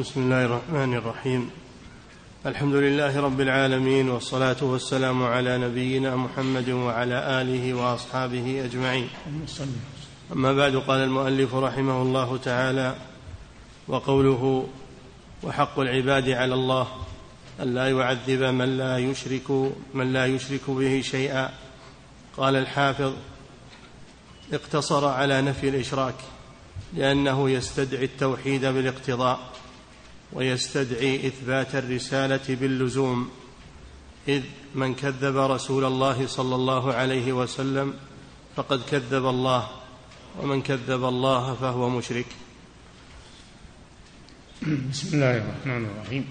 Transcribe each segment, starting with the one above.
بسم الله الرحمن الرحيم. الحمد لله رب العالمين والصلاة والسلام على نبينا محمد وعلى آله وأصحابه أجمعين. أما بعد قال المؤلف رحمه الله تعالى وقوله وحق العباد على الله ألا يعذب من لا يشرك من لا يشرك به شيئا. قال الحافظ اقتصر على نفي الإشراك لأنه يستدعي التوحيد بالاقتضاء. ويستدعي إثبات الرسالة باللزوم إذ من كذب رسول الله صلى الله عليه وسلم فقد كذب الله ومن كذب الله فهو مشرك. بسم الله الرحمن الرحيم.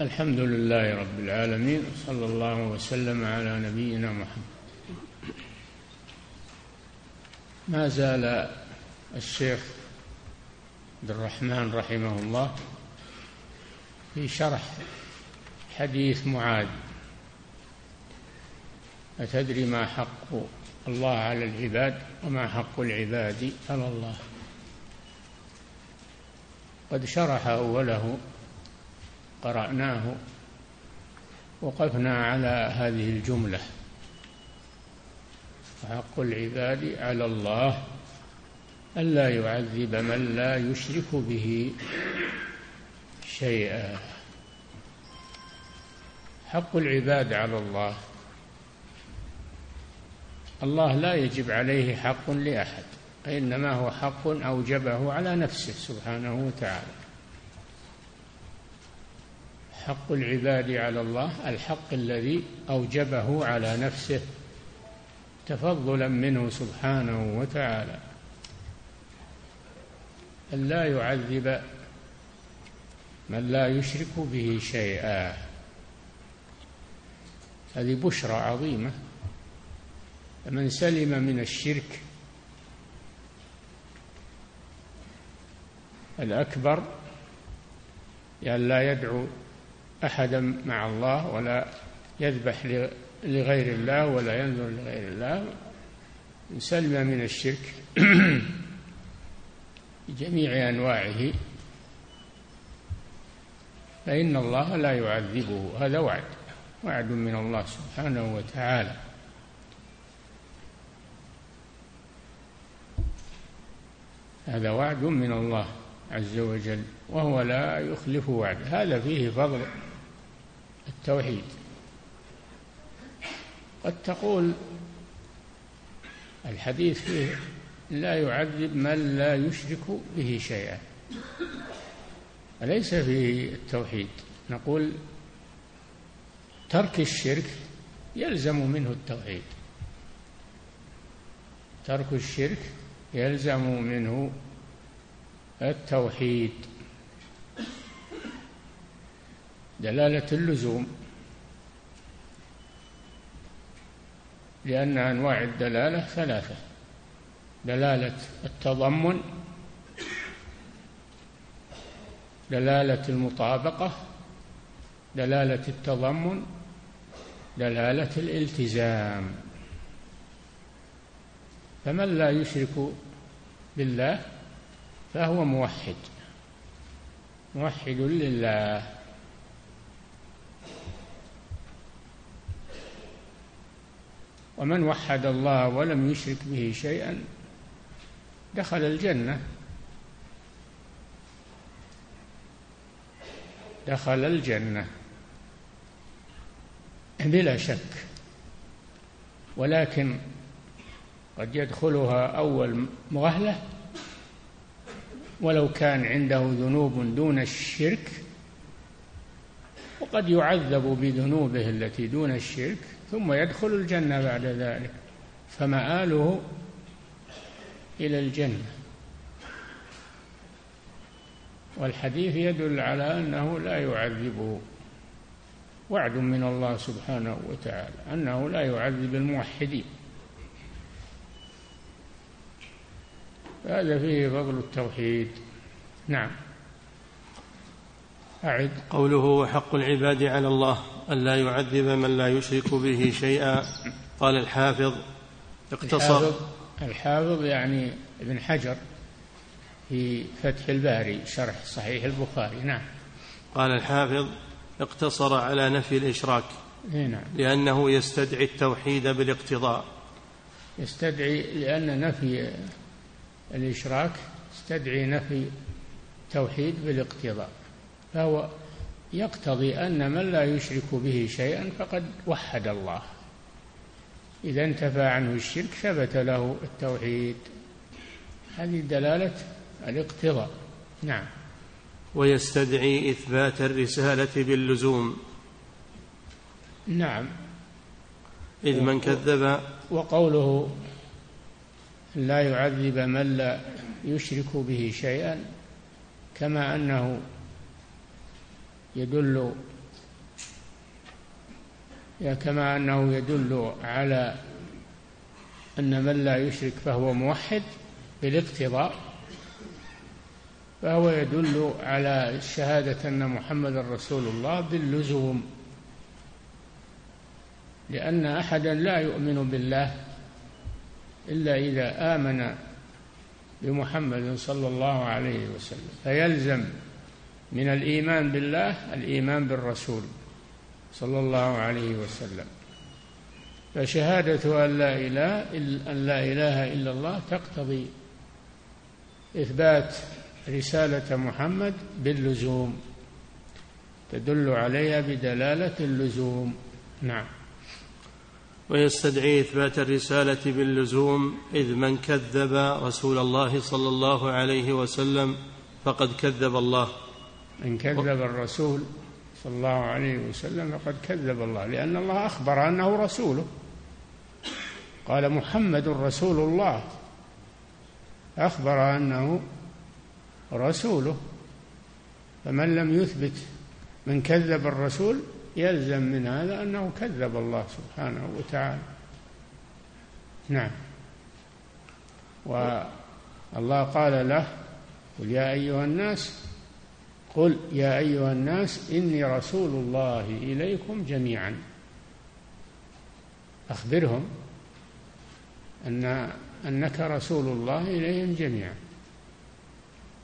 الحمد لله رب العالمين صلى الله وسلم على نبينا محمد. ما زال الشيخ عبد الرحمن رحمه الله في شرح حديث معاذ. أتدري ما حق الله على العباد وما حق العباد على الله. قد شرح أوله قرأناه وقفنا على هذه الجملة. حق العباد على الله ألا يعذب من لا يشرك به شيئا. حق العباد على الله. الله لا يجب عليه حق لأحد إنما هو حق أوجبه على نفسه سبحانه وتعالى. حق العباد على الله الحق الذي أوجبه على نفسه تفضلا منه سبحانه وتعالى. أن لا يعذب من لا يشرك به شيئا. هذه بشرى عظيمة. من سلم من الشرك الأكبر يعني لا يدعو أحدا مع الله ولا يذبح لغير الله ولا ينذر لغير الله. سلم من الشرك بجميع أنواعه. فإن الله لا يعذبه. هذا وعد وعد من الله سبحانه وتعالى. هذا وعد من الله عز وجل وهو لا يخلف وعد. هذا فيه فضل التوحيد. قد تقول الحديث فيه لا يعذب من لا يشرك به شيئا. أليس فيه التوحيد؟ نقول ترك الشرك يلزم منه التوحيد. ترك الشرك يلزم منه التوحيد. دلالة اللزوم. لأن أنواع الدلالة ثلاثة. دلالة التضمن دلالة المطابقة دلالة التضمن دلالة الالتزام. فمن لا يشرك بالله فهو موحد موحد لله. ومن وحد الله ولم يشرك به شيئا دخل الجنة. دخل الجنة. بلا شك. ولكن قد يدخلها أول مغهلة. ولو كان عنده ذنوب دون الشرك وقد يعذب بذنوبه التي دون الشرك ثم يدخل الجنة بعد ذلك. فمآله إلى الجنة. والحديث يدل على أنه لا يعذبه وعد من الله سبحانه وتعالى أنه لا يعذب الموحدين. هذا فيه فضل التوحيد. نعم. أعد. قوله وحق العباد على الله ألا يعذب من لا يشرك به شيئا. قال الحافظ اقتصر. الحافظ, الحافظ يعني ابن حجر في فتح الباري شرح صحيح البخاري نعم. قال الحافظ اقتصر على نفي الإشراك نعم. لأنه يستدعي التوحيد بالاقتضاء. يستدعي لأن نفي الإشراك يستدعي نفي التوحيد بالاقتضاء. فهو يقتضي أن من لا يشرك به شيئا فقد وحد الله. إذا انتفى عنه الشرك ثبت له التوحيد. هذه دلالة الاقتضاء. نعم. ويستدعي إثبات الرسالة باللزوم. نعم. إذ من كذب. وقوله لا يعذب من لا يشرك به شيئا كما أنه يدل كما أنه يدل على أن من لا يشرك فهو موحد بالاقتضاء فهو يدل على الشهادة أن محمد رسول الله باللزوم. لأن أحدا لا يؤمن بالله إلا إذا آمن بمحمد صلى الله عليه وسلم فيلزم من الإيمان بالله الإيمان بالرسول. صلى الله عليه وسلم. فشهادة أن لا إله أن لا إله إلا الله تقتضي إثبات رسالة محمد باللزوم. تدل عليها بدلالة اللزوم. نعم. ويستدعي إثبات الرسالة باللزوم إذ من كذب رسول الله صلى الله عليه وسلم فقد كذب الله. من كذب الرسول صلى الله عليه وسلم فقد كذب الله لأن الله أخبر أنه رسوله. قال محمد رسول الله. أخبر أنه رسوله. فمن لم يثبت من كذب الرسول يلزم من هذا أنه كذب الله سبحانه وتعالى. نعم. والله قال له قل يا أيها الناس قل يا أيها الناس إني رسول الله إليكم جميعا. أخبرهم أن أنك رسول الله إليهم جميعا.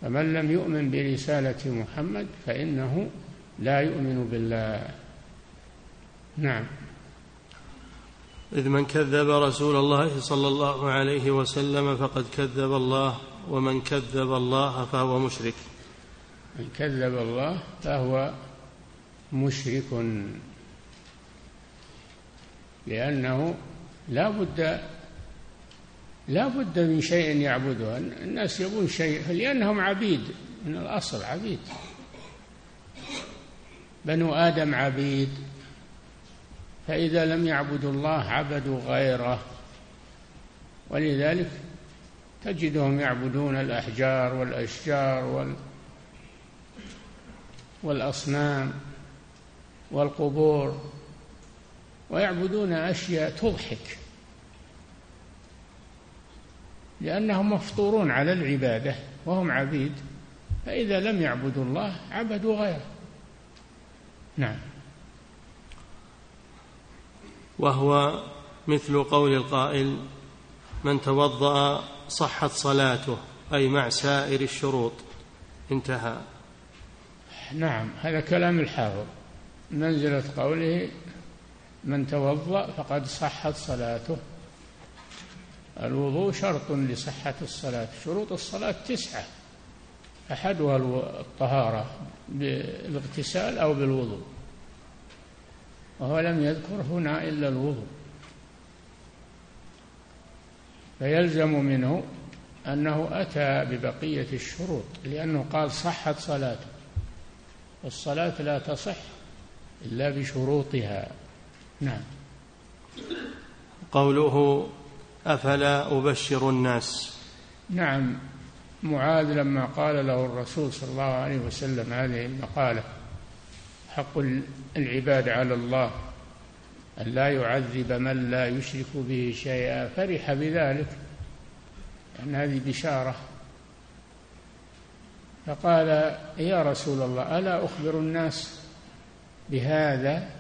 فمن لم يؤمن برسالة محمد فإنه لا يؤمن بالله. نعم. إذ من كذب رسول الله صلى الله عليه وسلم فقد كذب الله ومن كذب الله فهو مشرك. من كذب الله فهو مشرك. لأنه لا بد لا بد من شيء يعبده. الناس يبون شيء لأنهم عبيد من الأصل عبيد. بنو آدم عبيد. فإذا لم يعبدوا الله عبدوا غيره. ولذلك تجدهم يعبدون الأحجار والأشجار وال والأصنام والقبور ويعبدون أشياء تضحك لأنهم مفطورون على العبادة وهم عبيد فإذا لم يعبدوا الله عبدوا غيره. نعم. وهو مثل قول القائل من توضأ صحت صلاته أي مع سائر الشروط انتهى. نعم هذا كلام الحافظ. منزلة قوله من توضأ فقد صحت صلاته. الوضوء شرط لصحة الصلاة. شروط الصلاة تسعة. أحدها الطهارة بالاغتسال أو بالوضوء. وهو لم يذكر هنا إلا الوضوء. فيلزم منه أنه أتى ببقية الشروط لأنه قال صحت صلاته. والصلاة لا تصح إلا بشروطها. نعم. قوله أفلا أبشر الناس. نعم. معاذ لما قال له الرسول صلى الله عليه وسلم هذه المقالة حق العباد على الله أن لا يعذب من لا يشرك به شيئا. فرح بذلك. لأن هذه بشارة. فقال يا رسول الله ألا أخبر الناس بهذا؟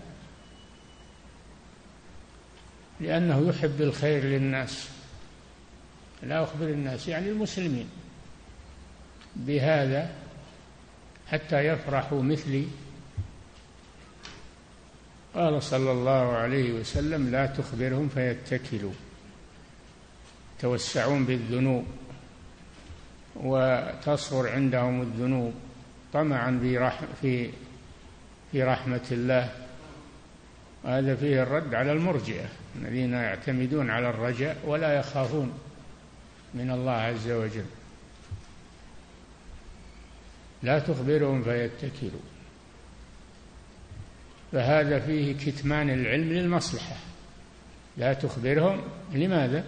لأنه يحب الخير للناس. لا أخبر الناس يعني المسلمين بهذا حتى يفرحوا مثلي. قال صلى الله عليه وسلم لا تخبرهم فيتكلوا توسعون بالذنوب. وتصغر عندهم الذنوب طمعا في في رحمة الله. وهذا فيه الرد على المرجئة الذين يعتمدون على الرجاء ولا يخافون من الله عز وجل. لا تخبرهم فيتكلوا. فهذا فيه كتمان العلم للمصلحة. لا تخبرهم لماذا؟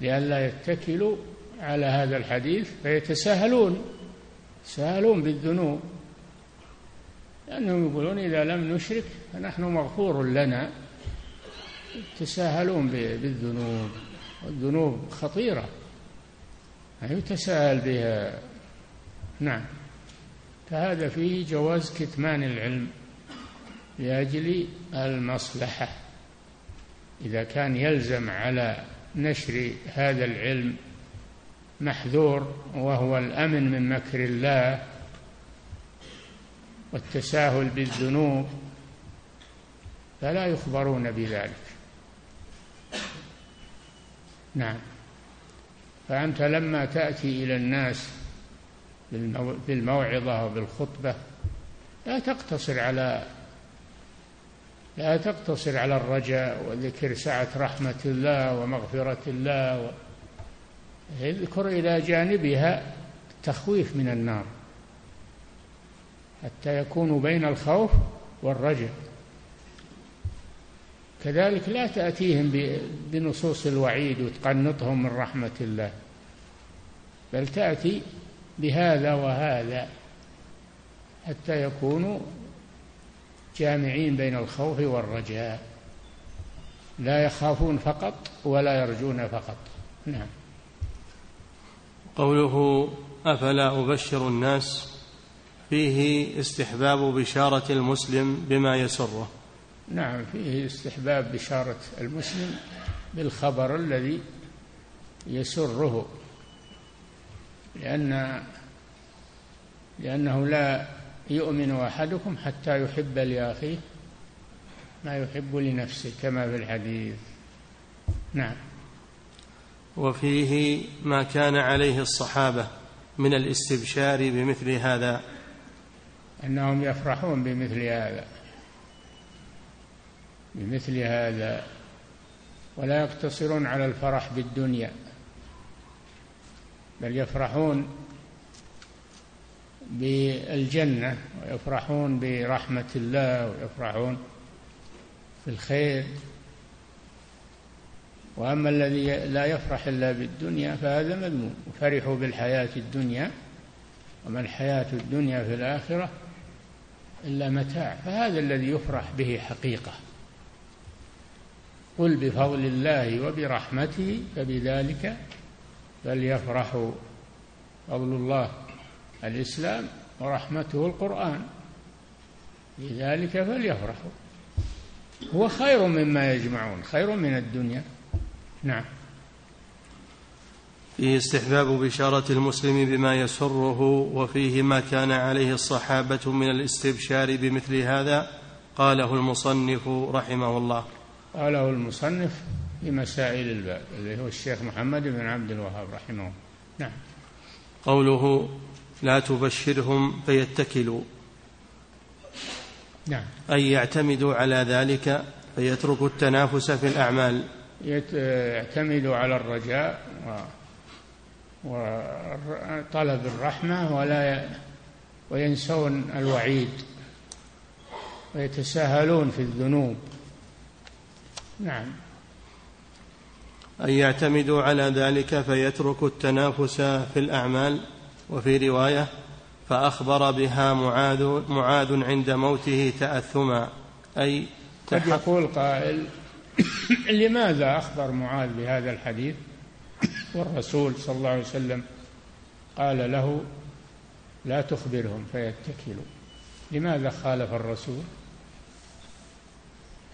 لئلا يتكلوا على هذا الحديث فيتساهلون يتساهلون بالذنوب لأنهم يقولون إذا لم نشرك فنحن مغفور لنا. يتساهلون بالذنوب والذنوب خطيرة يتساهل بها. نعم. فهذا فيه جواز كتمان العلم لأجل المصلحة. إذا كان يلزم على نشر هذا العلم محذور وهو الأمن من مكر الله والتساهل بالذنوب فلا يخبرون بذلك نعم فأنت لما تأتي إلى الناس بالموعظة وبالخطبة لا تقتصر على لا تقتصر على الرجاء وذكر سعة رحمة الله ومغفرة الله. اذكر إلى جانبها التخويف من النار حتى يكون بين الخوف والرجاء كذلك لا تأتيهم بنصوص الوعيد وتقنطهم من رحمة الله بل تأتي بهذا وهذا حتى يكونوا جامعين بين الخوف والرجاء. لا يخافون فقط ولا يرجون فقط. نعم. قوله أفلا أبشر الناس فيه استحباب بشارة المسلم بما يسره. نعم فيه استحباب بشارة المسلم بالخبر الذي يسره لأن لأنه لا يؤمن أحدكم حتى يحب لأخيه ما يحب لنفسه كما في الحديث. نعم. وفيه ما كان عليه الصحابة من الاستبشار بمثل هذا. أنهم يفرحون بمثل هذا بمثل هذا ولا يقتصرون على الفرح بالدنيا بل يفرحون بالجنة ويفرحون برحمة الله ويفرحون بالخير وأما الذي لا يفرح إلا بالدنيا فهذا مذموم. فرحوا بالحياة الدنيا وما الحياة الدنيا في الآخرة إلا متاع. فهذا الذي يفرح به حقيقة. قل بفضل الله وبرحمته فبذلك فليفرحوا. فضل الله الإسلام ورحمته القرآن. لذلك فليفرحوا. هو خير مما يجمعون خير من الدنيا. نعم. فيه استحباب بشارة المسلم بما يسره وفيه ما كان عليه الصحابة من الاستبشار بمثل هذا قاله المصنف رحمه الله. قاله المصنف في مسائل الباب اللي هو الشيخ محمد بن عبد الوهاب رحمه الله. نعم. قوله لا تبشرهم فيتكلوا. نعم. أي يعتمدوا على ذلك فيتركوا التنافس في الأعمال. يعتمدوا على الرجاء وطلب الرحمة ولا وينسون الوعيد ويتساهلون في الذنوب. نعم. أن يعتمدوا على ذلك فيتركوا التنافس في الأعمال. وفي رواية فأخبر بها معاذ معاذ عند موته تأثما. أي قد يقول قائل لماذا أخبر معاذ بهذا الحديث؟ والرسول صلى الله عليه وسلم قال له لا تخبرهم فيتكلوا. لماذا خالف الرسول؟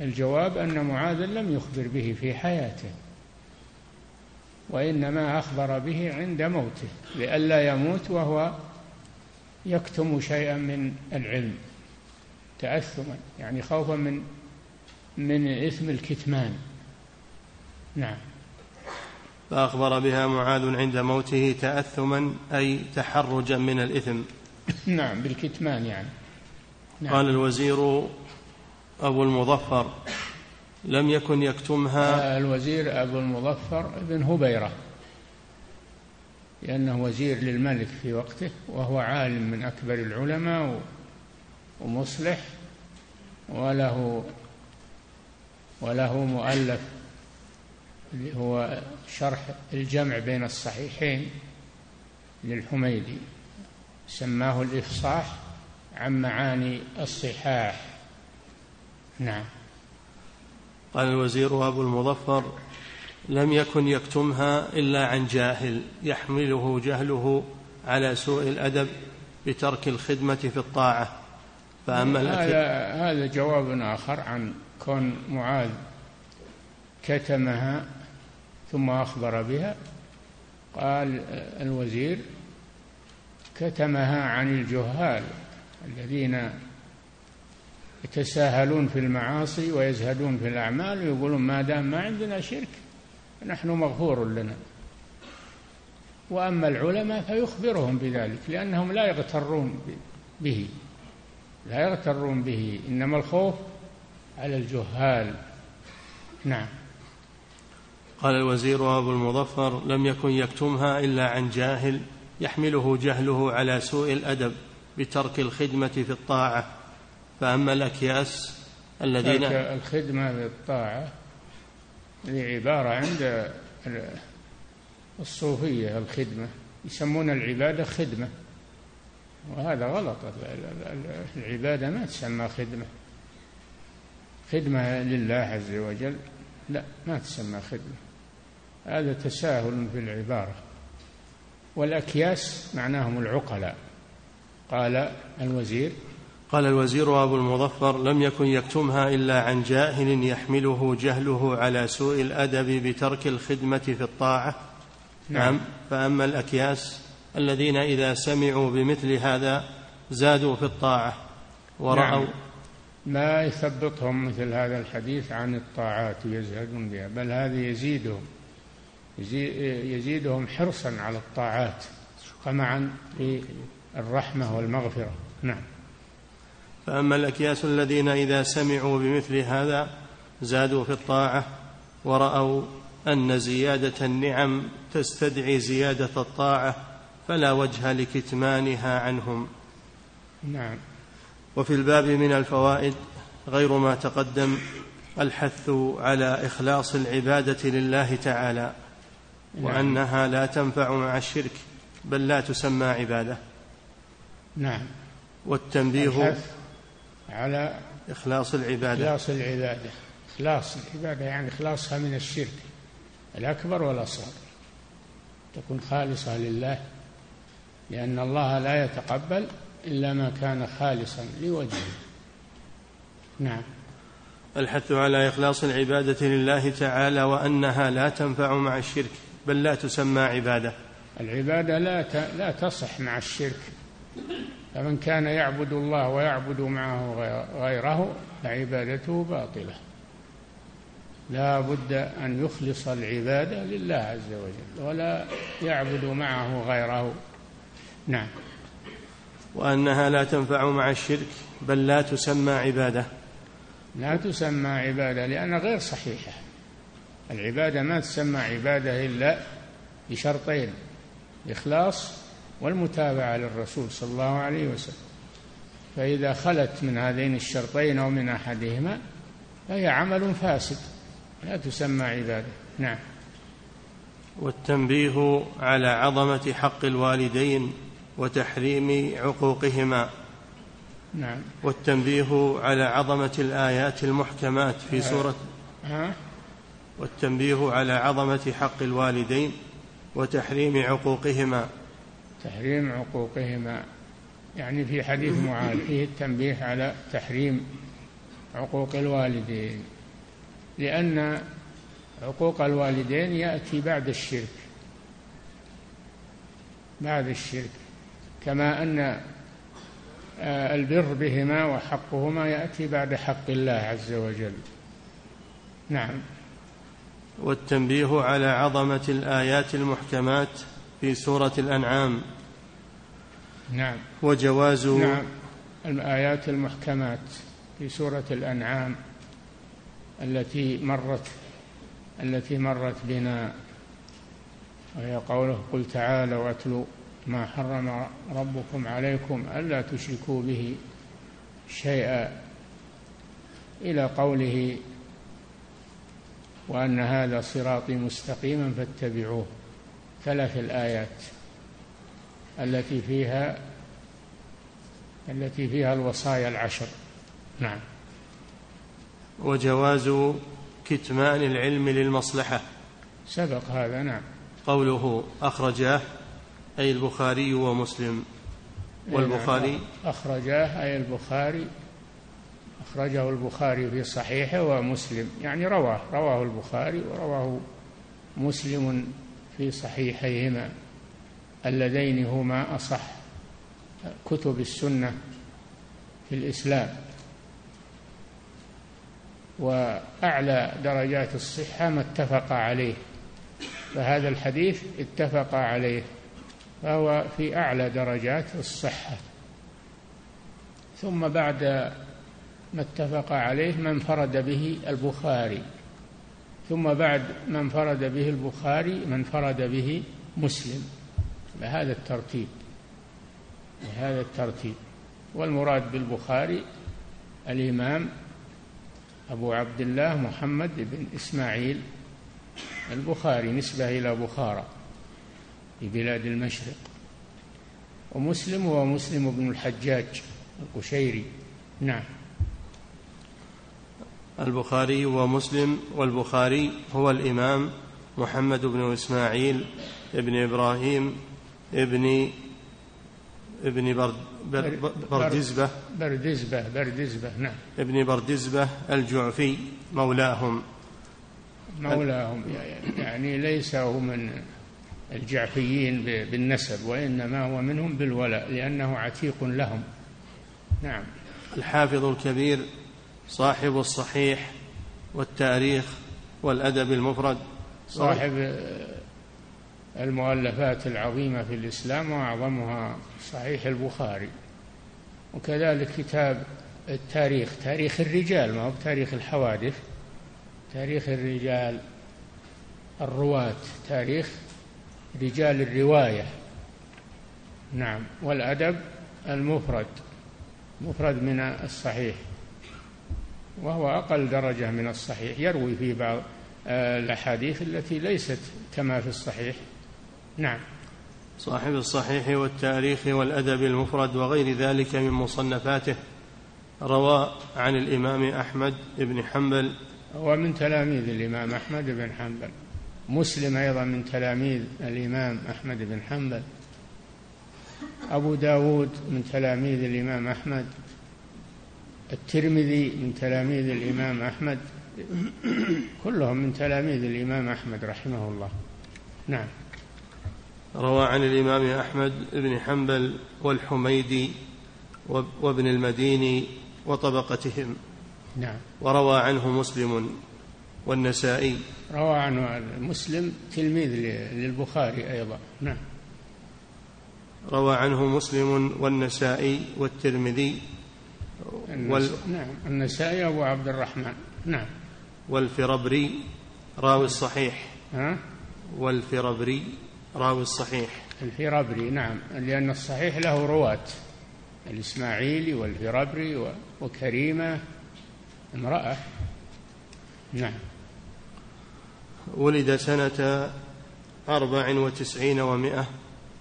الجواب أن معاذ لم يخبر به في حياته وإنما أخبر به عند موته لئلا يموت وهو يكتم شيئا من العلم تأثما يعني خوفا من من إثم الكتمان. نعم. فأخبر بها معاذ عند موته تأثما أي تحرجا من الإثم. نعم بالكتمان يعني. نعم. قال الوزير أبو المظفر لم يكن يكتمها. الوزير أبو المظفر بن هبيرة لأنه وزير للملك في وقته وهو عالم من أكبر العلماء ومصلح وله وله مؤلف اللي هو شرح الجمع بين الصحيحين للحميدي سماه الإفصاح عن معاني الصحاح. نعم. قال الوزير أبو المظفر لم يكن يكتمها إلا عن جاهل يحمله جهله على سوء الأدب بترك الخدمة في الطاعة. فأما هذا هذا جواب آخر عن كون معاذ كتمها ثم أخبر بها قال الوزير كتمها عن الجهال الذين يتساهلون في المعاصي ويزهدون في الأعمال ويقولون ما دام ما عندنا شرك نحن مغفور لنا. وأما العلماء فيخبرهم بذلك لأنهم لا يغترون به لا يغترون به. إنما الخوف على الجهال. نعم. قال الوزير أبو المظفر لم يكن يكتمها إلا عن جاهل يحمله جهله على سوء الأدب بترك الخدمة في الطاعة. فأما الأكياس الذين الخدمة في الطاعة هذه عبارة عند الصوفية الخدمة. يسمون العبادة خدمة. وهذا غلط. العبادة ما تسمى خدمة. خدمة لله عز وجل. لا ما تسمى خدمة. هذا تساهل في العبارة. والأكياس معناهم العقلاء. قال الوزير قال الوزير أبو المظفر لم يكن يكتمها إلا عن جاهل يحمله جهله على سوء الأدب بترك الخدمة في الطاعة. نعم, نعم. فأما الأكياس الذين إذا سمعوا بمثل هذا زادوا في الطاعة. ورأوا نعم. ما يثبطهم مثل هذا الحديث عن الطاعات ويزهدون بها بل هذا يزيدهم يزيدهم حرصا على الطاعات طمعا في الرحمة والمغفرة. نعم. فأما الأكياس الذين إذا سمعوا بمثل هذا زادوا في الطاعة ورأوا أن زيادة النعم تستدعي زيادة الطاعة فلا وجه لكتمانها عنهم. نعم. وفي الباب من الفوائد غير ما تقدم الحث على إخلاص العبادة لله تعالى نعم. وأنها لا تنفع مع الشرك بل لا تسمى عبادة. نعم. والتنبيه على إخلاص العبادة. إخلاص العبادة. إخلاص العبادة يعني إخلاصها من الشرك الأكبر والأصغر تكون خالصة لله لأن الله لا يتقبل إلا ما كان خالصا لوجهه. نعم. الحث على إخلاص العبادة لله تعالى وأنها لا تنفع مع الشرك بل لا تسمى عبادة. العبادة لا لا تصح مع الشرك. فمن كان يعبد الله ويعبد معه غيره فعبادته باطلة. لا بد أن يخلص العبادة لله عز وجل ولا يعبد معه غيره. نعم. وأنها لا تنفع مع الشرك بل لا تسمى عبادة. لا تسمى عبادة لأنها غير صحيحة. العبادة ما تسمى عبادة إلا بشرطين الإخلاص والمتابعة للرسول صلى الله عليه وسلم. فإذا خلت من هذين الشرطين أو من أحدهما فهي عمل فاسد لا تسمى عبادة. نعم. والتنبيه على عظمة حق الوالدين وتحريم عقوقهما. نعم. والتنبيه على عظمة الآيات المحكمات في آه. سورة ها؟ والتنبيه على عظمة حق الوالدين وتحريم عقوقهما. تحريم عقوقهما. يعني في حديث معاذ فيه التنبيه على تحريم عقوق الوالدين. لأن عقوق الوالدين يأتي بعد الشرك. بعد الشرك. كما أن البر بهما وحقهما يأتي بعد حق الله عز وجل. نعم. والتنبيه على عظمة الآيات المحكمات في سورة الأنعام. نعم. وجواز نعم. الآيات المحكمات في سورة الأنعام التي مرت التي مرت بنا. وهي قوله قل تعالوا واتلوا ما حرم ربكم عليكم ألا تشركوا به شيئا. إلى قوله وأن هذا صراطي مستقيما فاتبعوه. ثلاث الآيات التي فيها التي فيها الوصايا العشر. نعم. وجواز كتمان العلم للمصلحة. سبق هذا نعم. قوله أخرجاه أي البخاري ومسلم. والبخاري. أخرجاه أي البخاري؟ أخرجه البخاري في صحيحه ومسلم. يعني رواه رواه البخاري ورواه مسلم في صحيحيهما. اللذين هما أصح كتب السنة في الإسلام. وأعلى درجات الصحة ما اتفق عليه. فهذا الحديث اتفق عليه. فهو في أعلى درجات الصحة. ثم بعد ما اتفق عليه ما انفرد به البخاري. ثم بعد ما انفرد به البخاري من انفرد به مسلم. بهذا الترتيب. بهذا الترتيب. والمراد بالبخاري الإمام أبو عبد الله محمد بن إسماعيل البخاري نسبة إلى بخارى. في بلاد المشرق. ومسلم هو مسلم بن الحجاج القشيري. نعم. البخاري ومسلم والبخاري هو الإمام محمد بن إسماعيل ابن إبراهيم ابن ابن برد بردزبة. بردزبة بردزبة نعم. ابن بردزبة الجعفي مولاهم. مولاهم يعني ليس هو من الجعفيين بالنسب وإنما هو منهم بالولاء لأنه عتيق لهم. نعم. الحافظ الكبير صاحب الصحيح والتاريخ والأدب المفرد. صاحب المؤلفات العظيمة في الإسلام وأعظمها صحيح البخاري. وكذلك كتاب التاريخ تاريخ الرجال ما هو تاريخ الحوادث. تاريخ الرجال الرواة تاريخ رجال الرواية. نعم. والأدب المفرد مفرد من الصحيح وهو أقل درجة من الصحيح. يروي في بعض الأحاديث التي ليست كما في الصحيح. نعم. صاحب الصحيح والتاريخ والأدب المفرد وغير ذلك من مصنفاته. روى عن الإمام أحمد بن حنبل. هو من تلاميذ الإمام أحمد بن حنبل. مسلم أيضا من تلاميذ الإمام أحمد بن حنبل. أبو داود من تلاميذ الإمام أحمد. الترمذي من تلاميذ الإمام أحمد. كلهم من تلاميذ الإمام أحمد رحمه الله. نعم. روى عن الإمام أحمد بن حنبل والحميدي وابن المديني وطبقتهم. نعم. وروى عنه مسلم. والنسائي. روى عنه مسلم تلميذ للبخاري أيضا. نعم. روى عنه مسلم والنسائي والترمذي وال... نعم. النسائي أبو عبد الرحمن. نعم. والفربري راوي الصحيح. ها؟ والفربري راوي الصحيح. الفربري نعم. لأن الصحيح له رواة. الإسماعيلي والفربري وكريمة امرأة. نعم. ولد سنة أربع وتسعين ومائة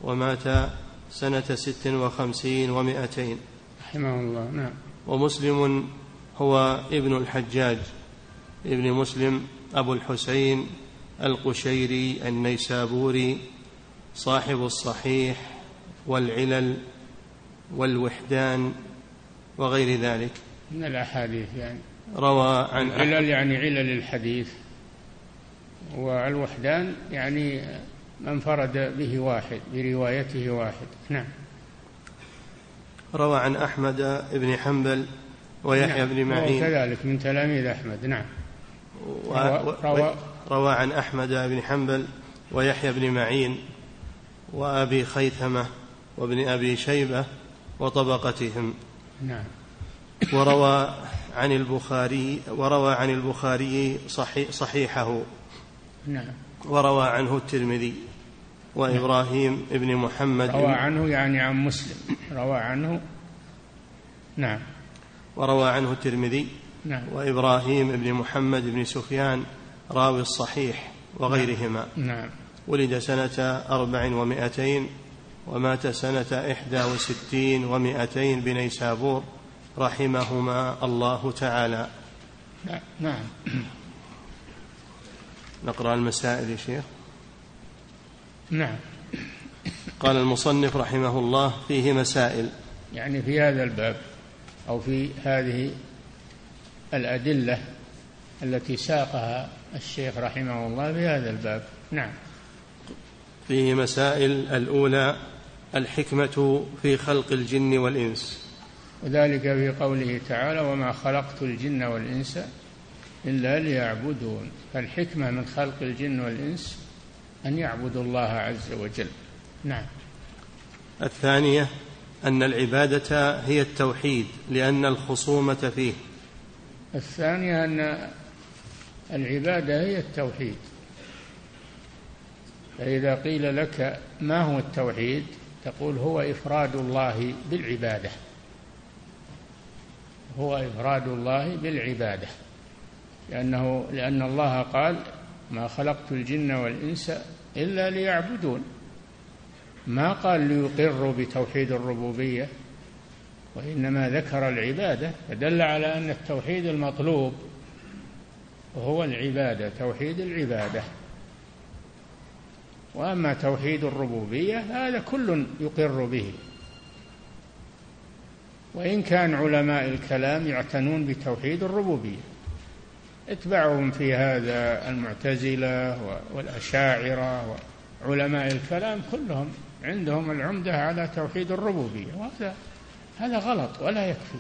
ومات سنة ست وخمسين ومائتين رحمه الله نعم. ومسلم هو ابن الحجاج ابن مسلم أبو الحسين القشيري النيسابوري صاحب الصحيح والعلل والوحدان وغير ذلك. من الأحاديث يعني؟ روى عن علل يعني علل الحديث. والوحدان يعني من فرد به واحد بروايته واحد. نعم. روى عن أحمد بن حنبل ويحيى نعم بن معين. كذلك من تلاميذ أحمد نعم. و... روى, روى عن أحمد بن حنبل ويحيى بن معين وأبي خيثمة وابن أبي شيبة وطبقتهم. نعم. وروى عن البخاري وروى عن البخاري صحيح صحيحه. نعم. وروى عنه الترمذي وإبراهيم ابن محمد. روى عنه يعني عن مسلم. روى عنه. نعم. وروى عنه الترمذي نعم. وإبراهيم ابن محمد بن سفيان راوي الصحيح وغيرهما. نعم. ولد سنة أربع ومائتين ومات سنة إحدى وستين ومائتين بنيسابور رحمهما الله تعالى. نعم. نقرأ المسائل يا شيخ. نعم. قال المصنف رحمه الله فيه مسائل. يعني في هذا الباب أو في هذه الأدلة التي ساقها الشيخ رحمه الله في هذا الباب. نعم. فيه مسائل الأولى الحكمة في خلق الجن والإنس. وذلك في قوله تعالى وما خلقت الجن والإنس إلا ليعبدون. فالحكمة من خلق الجن والإنس أن يعبدوا الله عز وجل. نعم. الثانية أن العبادة هي التوحيد لأن الخصومة فيه. الثانية أن العبادة هي التوحيد. فإذا قيل لك ما هو التوحيد تقول هو إفراد الله بالعبادة. هو إفراد الله بالعبادة. لأنه لأن الله قال ما خلقت الجن والإنس إلا ليعبدون. ما قال ليقروا بتوحيد الربوبية وإنما ذكر العبادة فدل على أن التوحيد المطلوب وهو العبادة توحيد العبادة. وأما توحيد الربوبية هذا كل يقر به. وإن كان علماء الكلام يعتنون بتوحيد الربوبية. اتبعهم في هذا المعتزلة والأشاعرة وعلماء الكلام كلهم عندهم العمدة على توحيد الربوبية وهذا هذا غلط ولا يكفي.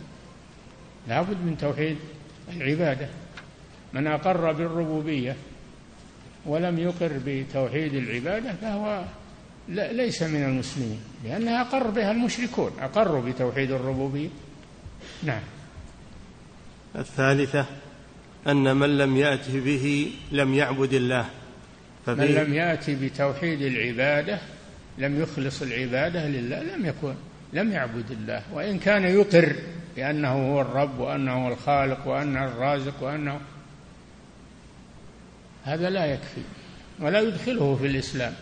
لابد من توحيد العبادة. من أقر بالربوبية ولم يقر بتوحيد العبادة فهو ليس من المسلمين لأنها أقر بها المشركون أقروا بتوحيد الربوبية. نعم. الثالثة أن من لم يأت به لم يعبد الله. من لم يأتي بتوحيد العبادة لم يخلص العبادة لله لم يكن لم يعبد الله. وإن كان يقر بأنه هو الرب وأنه هو الخالق وأنه الرازق وأنه هذا لا يكفي ولا يدخله في الإسلام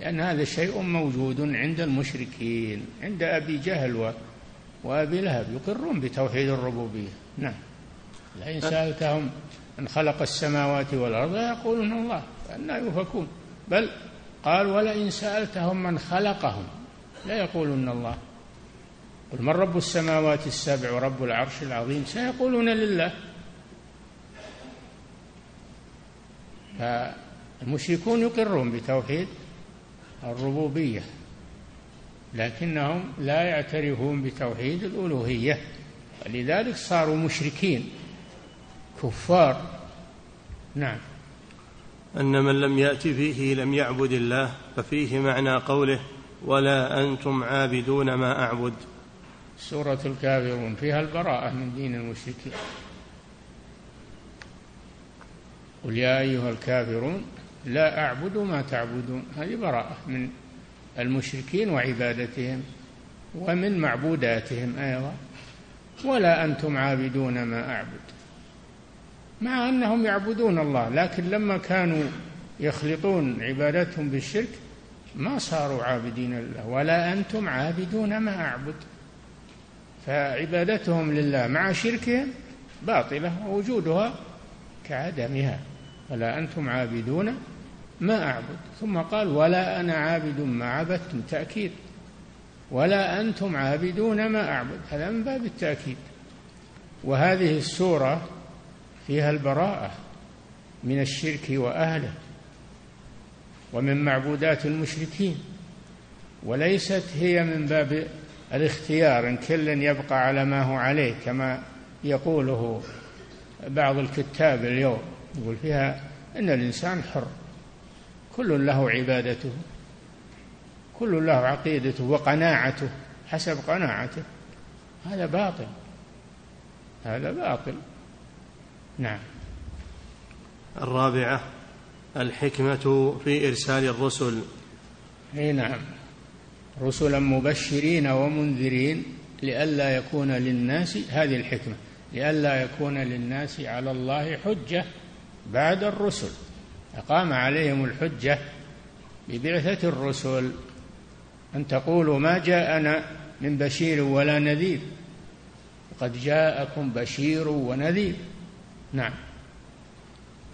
لأن هذا شيء موجود عند المشركين عند أبي جهل وأبي لهب يقرون بتوحيد الربوبية. نعم. لئن سألتهم من خلق السماوات والأرض يقولون الله فأنا يؤفكون. بل قال ولئن سألتهم من خلقهم لا يقولون الله. قل من رب السماوات السبع ورب العرش العظيم؟ سيقولون لله. فالمشركون يقرون بتوحيد الربوبية لكنهم لا يعترفون بتوحيد الألوهية. ولذلك صاروا مشركين. كفار نعم. أن من لم يأت فيه لم يعبد الله ففيه معنى قوله ولا أنتم عابدون ما أعبد سورة الكافرون فيها البراءة من دين المشركين. قل يا أيها الكافرون لا أعبد ما تعبدون. هذه براءة من المشركين وعبادتهم ومن معبوداتهم أيضا. ولا أنتم عابدون ما أعبد مع أنهم يعبدون الله لكن لما كانوا يخلطون عبادتهم بالشرك ما صاروا عابدين لله ولا أنتم عابدون ما أعبد. فعبادتهم لله مع شركهم باطلة ووجودها كعدمها ولا أنتم عابدون ما أعبد. ثم قال ولا أنا عابد ما عبدتم تأكيد. ولا أنتم عابدون ما أعبد هذا من باب التأكيد. وهذه السورة فيها البراءة من الشرك وأهله ومن معبودات المشركين وليست هي من باب الاختيار إن كل يبقى على ما هو عليه كما يقوله بعض الكتاب اليوم يقول فيها إن الإنسان حر كل له عبادته كل له عقيدته وقناعته حسب قناعته هذا باطل هذا باطل. نعم. الرابعة الحكمة في إرسال الرسل. أي نعم. رسلا مبشرين ومنذرين لئلا يكون للناس هذه الحكمة لئلا يكون للناس على الله حجة بعد الرسل. أقام عليهم الحجة ببعثة الرسل. أن تقولوا ما جاءنا من بشير ولا نذير. قد جاءكم بشير ونذير. نعم.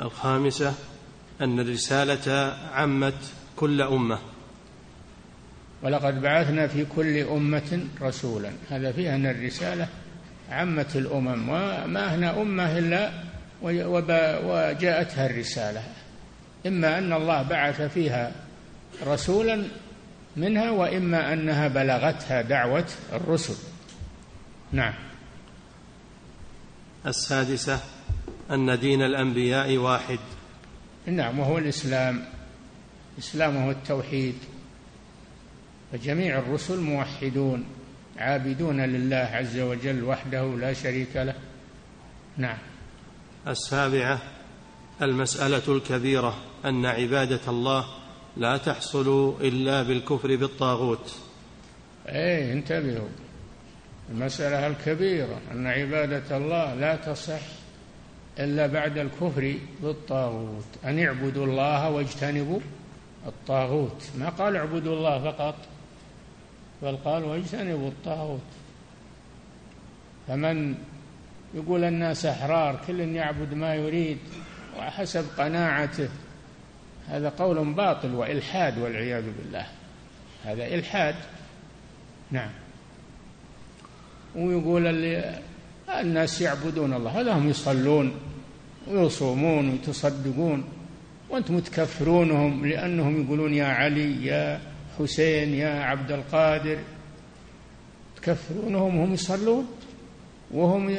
الخامسة أن الرسالة عمت كل أمة. ولقد بعثنا في كل أمة رسولا. هذا فيه أن الرسالة عمت الأمم وما هنا أمة إلا وجاءتها الرسالة. إما أن الله بعث فيها رسولا منها وإما أنها بلغتها دعوة الرسل. نعم. السادسة أن دين الأنبياء واحد. نعم وهو الإسلام. الإسلام هو التوحيد. فجميع الرسل موحدون عابدون لله عز وجل وحده لا شريك له. نعم. السابعة المسألة الكبيرة أن عبادة الله لا تحصل إلا بالكفر بالطاغوت. إيه انتبهوا. المسألة الكبيرة أن عبادة الله لا تصح إلا بعد الكفر بالطاغوت. أن اعبدوا الله واجتنبوا الطاغوت. ما قال اعبدوا الله فقط بل قال واجتنبوا الطاغوت. فمن يقول الناس أحرار كل يعبد ما يريد وحسب قناعته هذا قول باطل وإلحاد والعياذ بالله. هذا إلحاد. نعم. ويقول اللي الناس يعبدون الله هذا هم يصلون. ويصومون ويتصدقون وأنتم تكفرونهم لأنهم يقولون يا علي يا حسين يا عبد القادر. تكفرونهم وهم يصلون وهم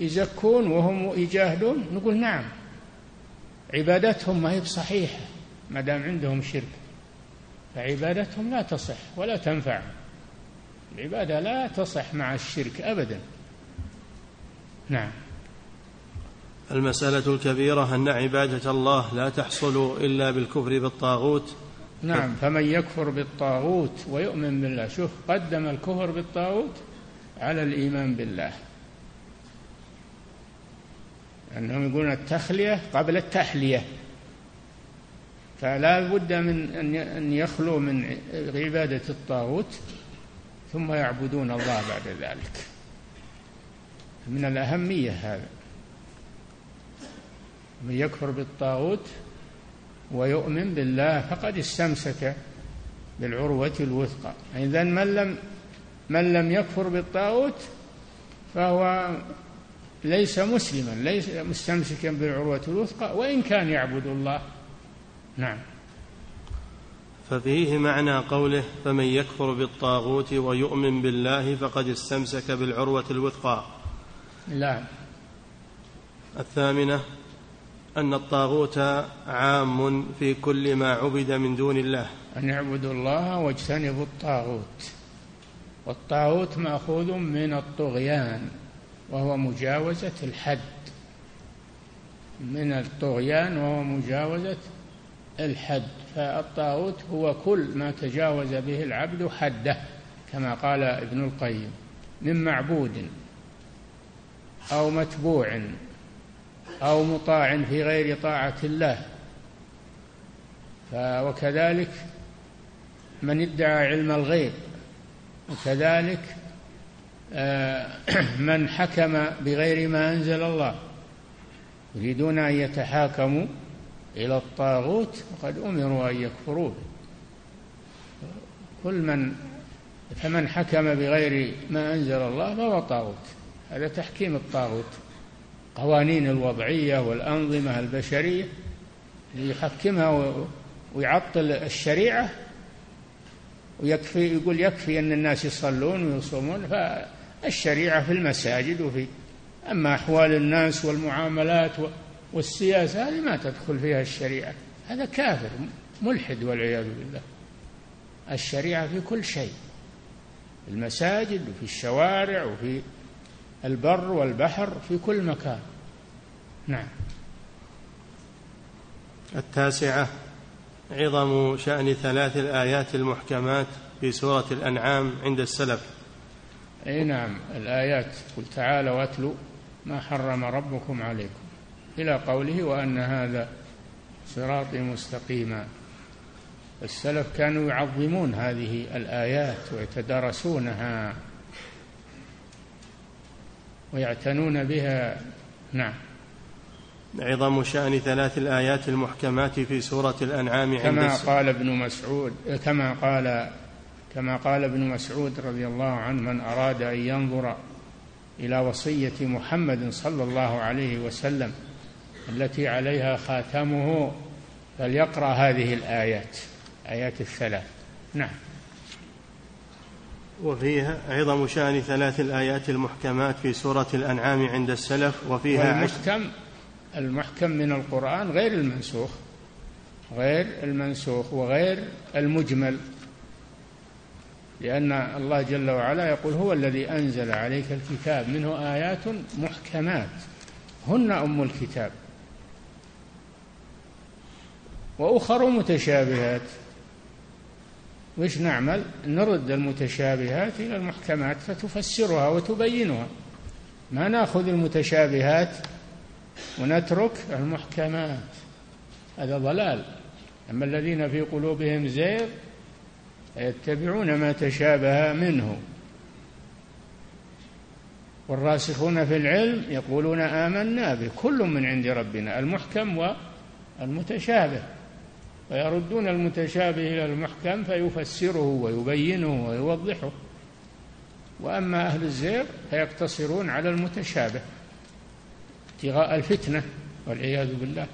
يزكون وهم يجاهدون؟ نقول نعم. عبادتهم ما هي بصحيحة ما دام عندهم شرك. فعبادتهم لا تصح ولا تنفع. العبادة لا تصح مع الشرك أبدا. نعم. المسألة الكبيرة أن عبادة الله لا تحصل إلا بالكفر بالطاغوت. نعم فمن يكفر بالطاغوت ويؤمن بالله شوف قدم الكفر بالطاغوت على الإيمان بالله. أنهم يقولون التخلية قبل التحلية. فلا بد من أن يخلوا من عبادة الطاغوت ثم يعبدون الله بعد ذلك. من الأهمية هذا. من يكفر بالطاغوت ويؤمن بالله فقد استمسك بالعروة الوثقى. إذا من لم من لم يكفر بالطاغوت فهو ليس مسلما ليس مستمسكا بالعروة الوثقى وإن كان يعبد الله. نعم. ففيه معنى قوله فمن يكفر بالطاغوت ويؤمن بالله فقد استمسك بالعروة الوثقى. لا. الثامنة أن الطاغوت عام في كل ما عبد من دون الله. أن يعبدوا الله واجتنبوا الطاغوت. والطاغوت مأخوذ من الطغيان وهو مجاوزة الحد. من الطغيان وهو مجاوزة الحد. فالطاغوت هو كل ما تجاوز به العبد حده كما قال ابن القيم من معبود أو متبوع. أو مطاع في غير طاعة الله. وكذلك من ادعى علم الغيب وكذلك آه، من حكم بغير ما أنزل الله. يريدون أن يتحاكموا إلى الطاغوت وقد أمروا أن يكفروا به كل من فمن حكم بغير ما أنزل الله فهو طاغوت. هذا تحكيم الطاغوت. قوانين الوضعية والأنظمة البشرية يحكمها ويعطل الشريعة ويكفي يقول يكفي أن الناس يصلون ويصومون فالشريعة في المساجد وفي أما أحوال الناس والمعاملات والسياسة هذه ما تدخل فيها الشريعة. هذا كافر ملحد والعياذ بالله. الشريعة في كل شيء في المساجد وفي الشوارع وفي البر والبحر في كل مكان. نعم. التاسعة عظم شأن ثلاث الآيات المحكمات في سورة الأنعام عند السلف. أي نعم الآيات. قل تعالوا واتلوا ما حرم ربكم عليكم إلى قوله وأن هذا صراطي مستقيما. السلف كانوا يعظمون هذه الآيات ويتدارسونها. ويعتنون بها. نعم. عظم شأن ثلاث الآيات المحكمات في سورة الأنعام عند كما قال ابن مسعود كما قال كما قال ابن مسعود رضي الله عنه من أراد أن ينظر إلى وصية محمد صلى الله عليه وسلم التي عليها خاتمه فليقرأ هذه الآيات آيات الثلاث. نعم. وفيها عظم شأن ثلاث الآيات المحكمات في سورة الأنعام عند السلف وفيها المحكم المحكم من القرآن غير المنسوخ غير المنسوخ وغير المجمل لأن الله جل وعلا يقول هو الذي أنزل عليك الكتاب منه آيات محكمات هن أم الكتاب. وأخر متشابهات وش نعمل نرد المتشابهات إلى المحكمات فتفسرها وتبينها. ما نأخذ المتشابهات ونترك المحكمات. هذا ضلال. أما الذين في قلوبهم زيغ يتبعون ما تشابه منه. والراسخون في العلم يقولون آمنا به كل من عند ربنا المحكم والمتشابه. ويردون المتشابه إلى المحكم فيفسره ويبينه ويوضحه. وأما أهل الزيغ فيقتصرون على المتشابه ابتغاء الفتنة والعياذ بالله.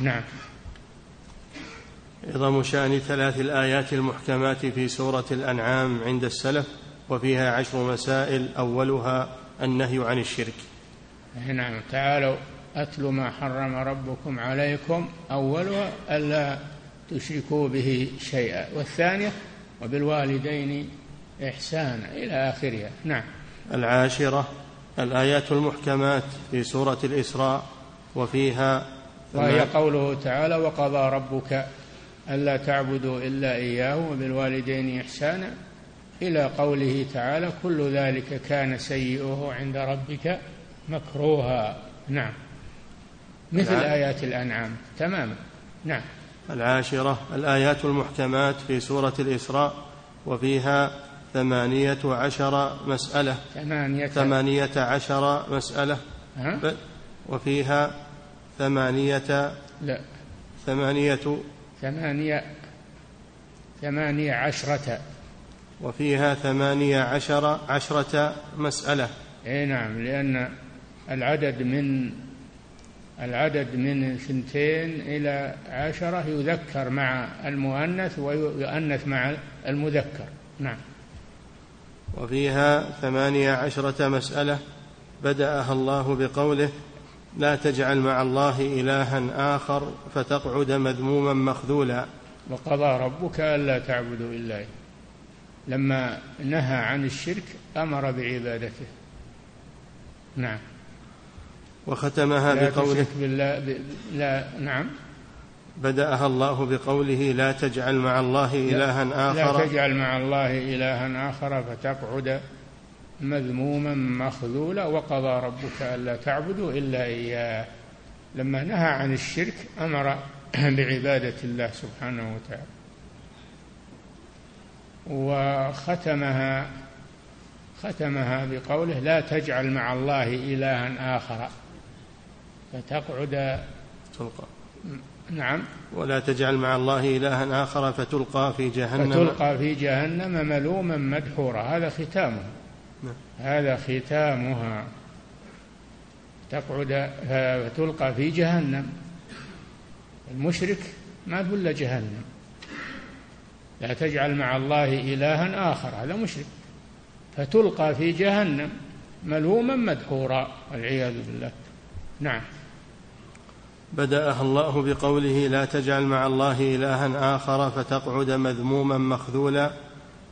نعم. عظم شأن ثلاث الآيات المحكمات في سورة الأنعام عند السلف وفيها عشر مسائل أولها النهي عن الشرك. نعم. تعالوا. أتل ما حرم ربكم عليكم أولها ألا تشركوا به شيئا والثانية وبالوالدين إحسانا إلى آخرها. نعم. العاشرة الآيات المحكمات في سورة الإسراء وفيها وهي قوله تعالى وقضى ربك ألا تعبدوا إلا إياه وبالوالدين إحسانا إلى قوله تعالى كل ذلك كان سيئه عند ربك مكروها نعم. مثل. آيات الأنعام. تماما. نعم. العاشرة الآيات المحكمات في سورة الإسراء وفيها ثمانية عشر مسألة. ثمانية. ثمانية عشر مسألة. ها؟ وفيها ثمانية. لا. ثمانية. ثمانية. ثمانية عشرة. وفيها ثمانية عشر عشرة مسألة. أي نعم لأن العدد من العدد من ثنتين إلى عشرة يذكر مع المؤنث ويؤنث مع المذكر. نعم. وفيها ثمانية عشرة مسألة بدأها الله بقوله لا تجعل مع الله إلها آخر فتقعد مذموما مخذولا. وقضى ربك ألا تعبدوا إلا لما نهى عن الشرك أمر بعبادته. نعم. وختمها لا بقوله بالله ب... لا نعم. بدأها الله بقوله لا تجعل مع الله إلها آخر. لا تجعل مع الله إلها آخر فتقعد مذموما مخذولا وقضى ربك ألا تعبدوا إلا إياه. لما نهى عن الشرك أمر بعبادة الله سبحانه وتعالى. وختمها ختمها بقوله لا تجعل مع الله إلها آخر. فتقعد. تلقى نعم. ولا تجعل مع الله إلها آخر فتلقى في جهنم. فتلقى في جهنم ملوما مدحورا. هذا ختامها نعم. هذا ختامها. تقعد فتلقى في جهنم. المشرك ما الا جهنم. لا تجعل مع الله إلها آخر. هذا مشرك. فتلقى في جهنم ملوما مدحورا. والعياذ بالله. نعم. بدأها الله بقوله لا تجعل مع الله إلها آخر فتقعد مذموما مخذولا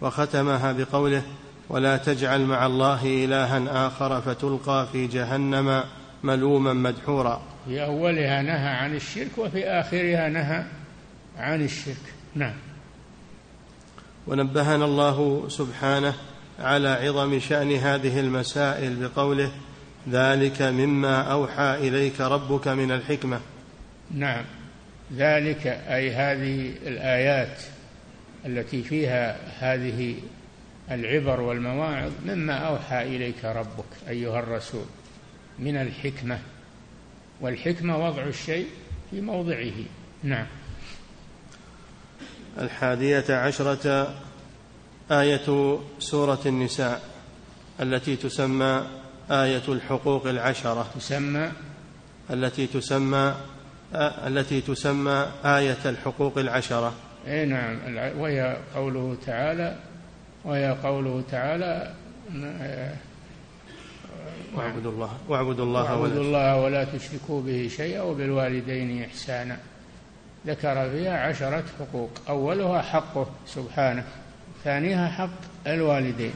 وختمها بقوله ولا تجعل مع الله إلها آخر فتلقى في جهنم ملوما مدحورا. في أولها نهى عن الشرك وفي آخرها نهى عن الشرك. نعم. ونبهنا الله سبحانه على عظم شأن هذه المسائل بقوله ذلك مما أوحى إليك ربك من الحكمة. نعم. ذلك أي هذه الآيات التي فيها هذه العبر والمواعظ مما أوحى إليك ربك أيها الرسول من الحكمة. والحكمة وضع الشيء في موضعه. نعم. الحادية عشرة آية سورة النساء التي تسمى آية الحقوق العشرة. تسمى التي تسمى التي تسمى آية الحقوق العشرة. أي نعم. وهي قوله تعالى وهي قوله تعالى واعبدوا الله واعبدوا الله واعبدوا الله ولا تشركوا به شيئا وبالوالدين إحسانا. ذكر فيها عشرة حقوق. أولها حقه سبحانه ثانيها حق الوالدين.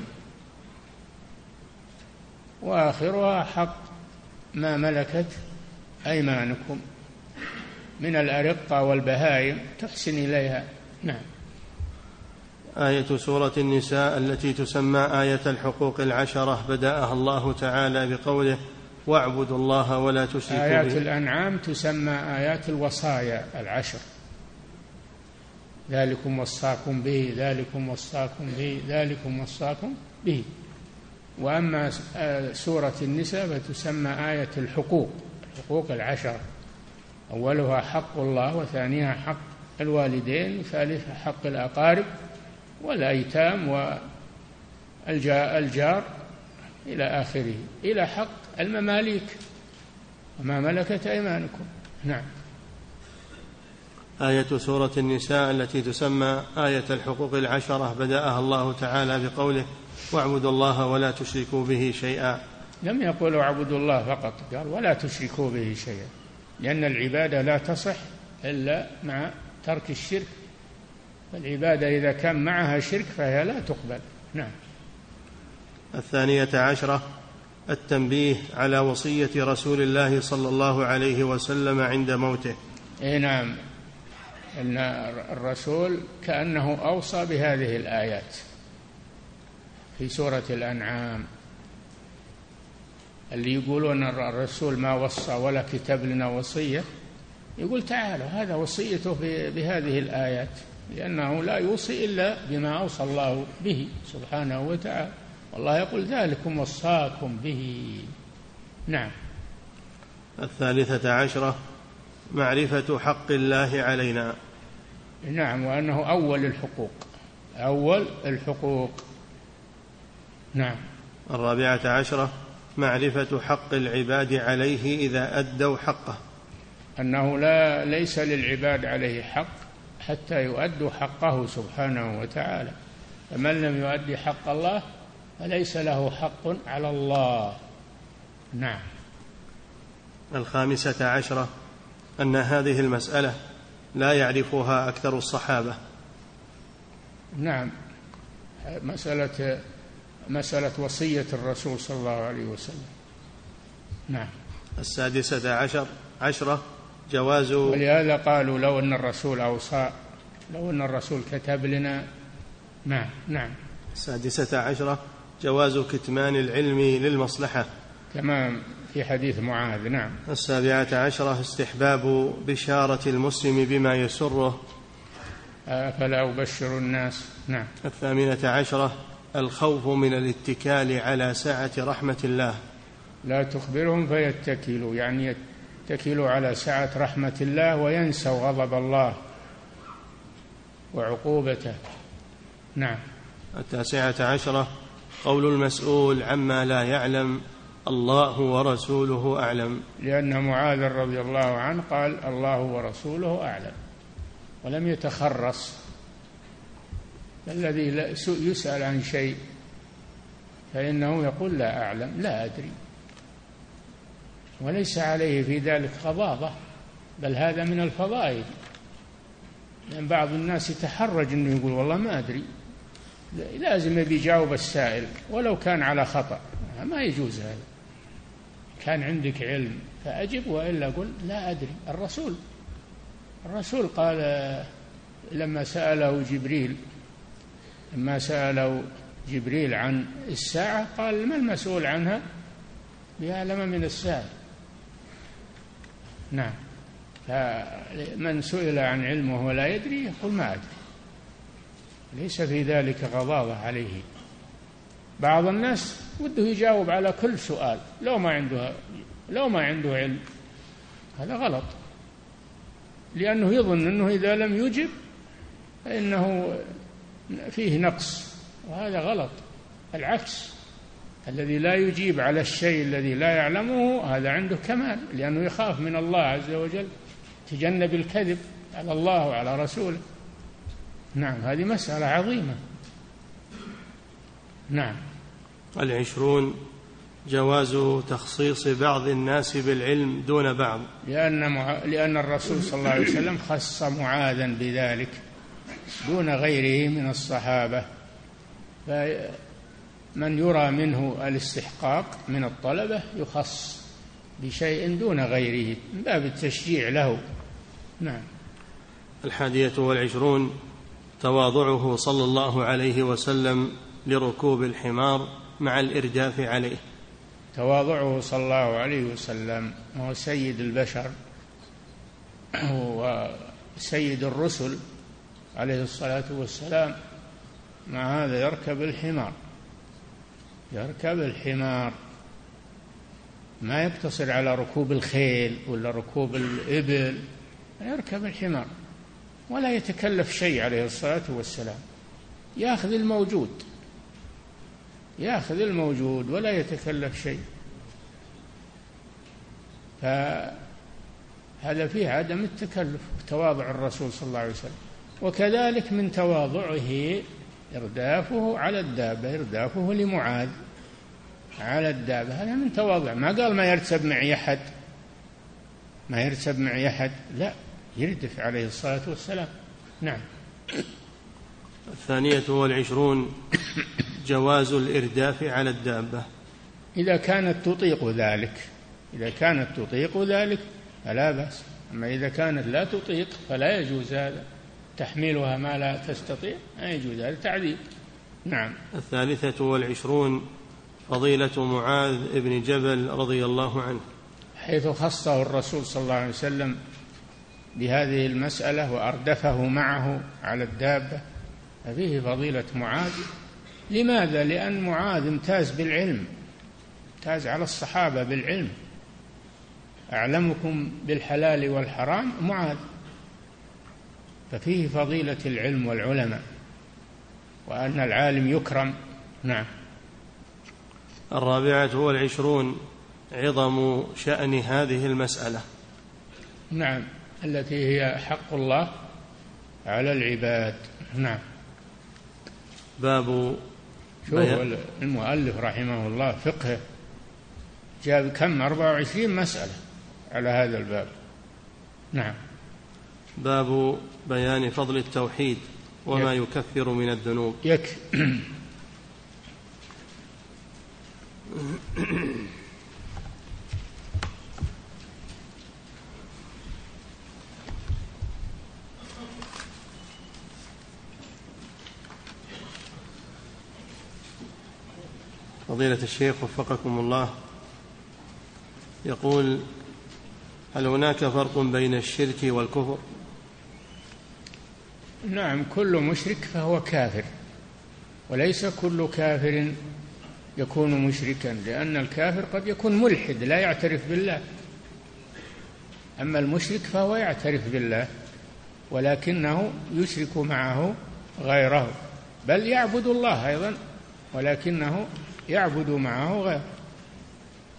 وآخرها حق ما ملكت أيمانكم من الأرقة والبهائم تحسن إليها. نعم. آية سورة النساء التي تسمى آية الحقوق العشرة بدأها الله تعالى بقوله واعبدوا الله ولا تشركوا آيات به. الأنعام تسمى آيات الوصايا العشر. ذلكم وصاكم به ذلكم وصاكم به ذلكم وصاكم به. وأما سورة النساء فتسمى آية الحقوق الحقوق العشرة أولها حق الله وثانيها حق الوالدين وثالثها حق الأقارب والأيتام والجار إلى آخره إلى حق المماليك. وما ملكت أيمانكم. نعم. آية سورة النساء التي تسمى آية الحقوق العشرة بدأها الله تعالى بقوله واعبدوا الله ولا تشركوا به شيئا. لم يقل اعبدوا الله فقط قال ولا تشركوا به شيئا لأن العبادة لا تصح إلا مع ترك الشرك. فالعبادة إذا كان معها شرك فهي لا تقبل. نعم. الثانية عشرة التنبيه على وصية رسول الله صلى الله عليه وسلم عند موته. إي نعم. إن الرسول كأنه أوصى بهذه الآيات. في سورة الأنعام اللي يقولون الرسول ما وصى ولا كتب لنا وصية. يقول تعالوا هذا وصيته بهذه الآيات لأنه لا يوصي إلا بما أوصى الله به سبحانه وتعالى. والله يقول ذلكم وصاكم به. نعم. الثالثة عشرة معرفة حق الله علينا. نعم وأنه أول الحقوق أول الحقوق. نعم. الرابعة عشرة معرفة حق العباد عليه إذا أدوا حقه. أنه لا ليس للعباد عليه حق حتى يؤدوا حقه سبحانه وتعالى. فمن لم يؤدي حق الله فليس له حق على الله. نعم. الخامسة عشرة أن هذه المسألة لا يعرفها أكثر الصحابة. نعم. مسألة مسألة وصية الرسول صلى الله عليه وسلم. نعم. السادسة عشر عشرة جواز ولهذا قالوا لو أن الرسول أوصى لو أن الرسول كتب لنا. نعم نعم. السادسة عشرة جواز كتمان العلم للمصلحة. كما في حديث معاذ. نعم. السابعة عشرة استحباب بشارة المسلم بما يسره. أفلا أبشر الناس؟ نعم. الثامنة عشرة الخوف من الاتكال على سعة رحمة الله. لا تخبرهم فيتكلوا يعني يتكلوا على سعة رحمة الله وينسوا غضب الله وعقوبته. نعم. التاسعة عشرة قول المسؤول عما لا يعلم الله ورسوله أعلم. لأن معاذ رضي الله عنه قال الله ورسوله أعلم ولم يتخرص. الذي يسأل عن شيء فإنه يقول لا أعلم لا أدري. وليس عليه في ذلك غضاضة بل هذا من الفضائل. لأن بعض الناس يتحرج أنه يقول والله ما أدري. لازم يبي يجاوب السائل ولو كان على خطأ. ما يجوز هذا. كان عندك علم فأجب وإلا قل لا أدري. الرسول الرسول قال لما سأله جبريل لما سأله جبريل عن الساعة قال ما المسؤول عنها؟ بأعلم من السائل نعم. فمن سئل عن علم وهو لا يدري يقول ما أدري. ليس في ذلك غضاضة عليه. بعض الناس وده يجاوب على كل سؤال. لو ما عنده لو ما عنده علم هذا غلط. لأنه يظن أنه إذا لم يجب فإنه فيه نقص وهذا غلط. العكس الذي لا يجيب على الشيء الذي لا يعلمه هذا عنده كمال لأنه يخاف من الله عز وجل تجنب الكذب على الله وعلى رسوله. نعم هذه مسألة عظيمة. نعم. العشرون جواز تخصيص بعض الناس بالعلم دون بعض. لأن مع... لأن الرسول صلى الله عليه وسلم خص معاذا بذلك. دون غيره من الصحابة. فمن يرى منه الاستحقاق من الطلبة يخص بشيء دون غيره من باب التشجيع له. نعم. الحادية والعشرون تواضعه صلى الله عليه وسلم لركوب الحمار مع الإرداف عليه. تواضعه صلى الله عليه وسلم هو سيد البشر وسيد الرسل عليه الصلاة والسلام مع هذا يركب الحمار. يركب الحمار. ما يقتصر على ركوب الخيل ولا ركوب الإبل يركب الحمار. ولا يتكلف شيء عليه الصلاة والسلام. ياخذ الموجود. ياخذ الموجود ولا يتكلف شيء. فهذا فيه عدم التكلف تواضع الرسول صلى الله عليه وسلم. وكذلك من تواضعه إردافه على الدابة إردافه لمعاذ. على الدابة هذا من تواضع. ما قال ما يرتب معي أحد. ما يرتب معي أحد. لا يردف عليه الصلاة والسلام. نعم. الثانية والعشرون جواز الإرداف على الدابة. إذا كانت تطيق ذلك إذا كانت تطيق ذلك فلا بأس. أما إذا كانت لا تطيق فلا يجوز هذا. تحميلها ما لا تستطيع لا يجوز هذا. تعذيب نعم. الثالثة والعشرون فضيلة معاذ بن جبل رضي الله عنه. حيث خصه الرسول صلى الله عليه وسلم بهذه المسألة وأردفه معه على الدابة ففيه فضيلة معاذ. لماذا؟ لأن معاذ امتاز بالعلم امتاز على الصحابة بالعلم. أعلمكم بالحلال والحرام؟ معاذ. ففيه فضيلة العلم والعلماء وأن العالم يكرم. نعم. الرابعة والعشرون عظم شأن هذه المسألة. نعم. التي هي حق الله على العباد. نعم. باب شوف المؤلف رحمه الله فقهه جاب كم؟ 24 مسألة على هذا الباب. نعم. باب بيان فضل التوحيد وما يك. يكفر من الذنوب يك فضيلة الشيخ وفقكم الله يقول هل هناك فرق بين الشرك والكفر نعم كل مشرك فهو كافر وليس كل كافر يكون مشركا لأن الكافر قد يكون ملحد لا يعترف بالله. أما المشرك فهو يعترف بالله ولكنه يشرك معه غيره بل يعبد الله أيضا ولكنه يعبد معه غيره.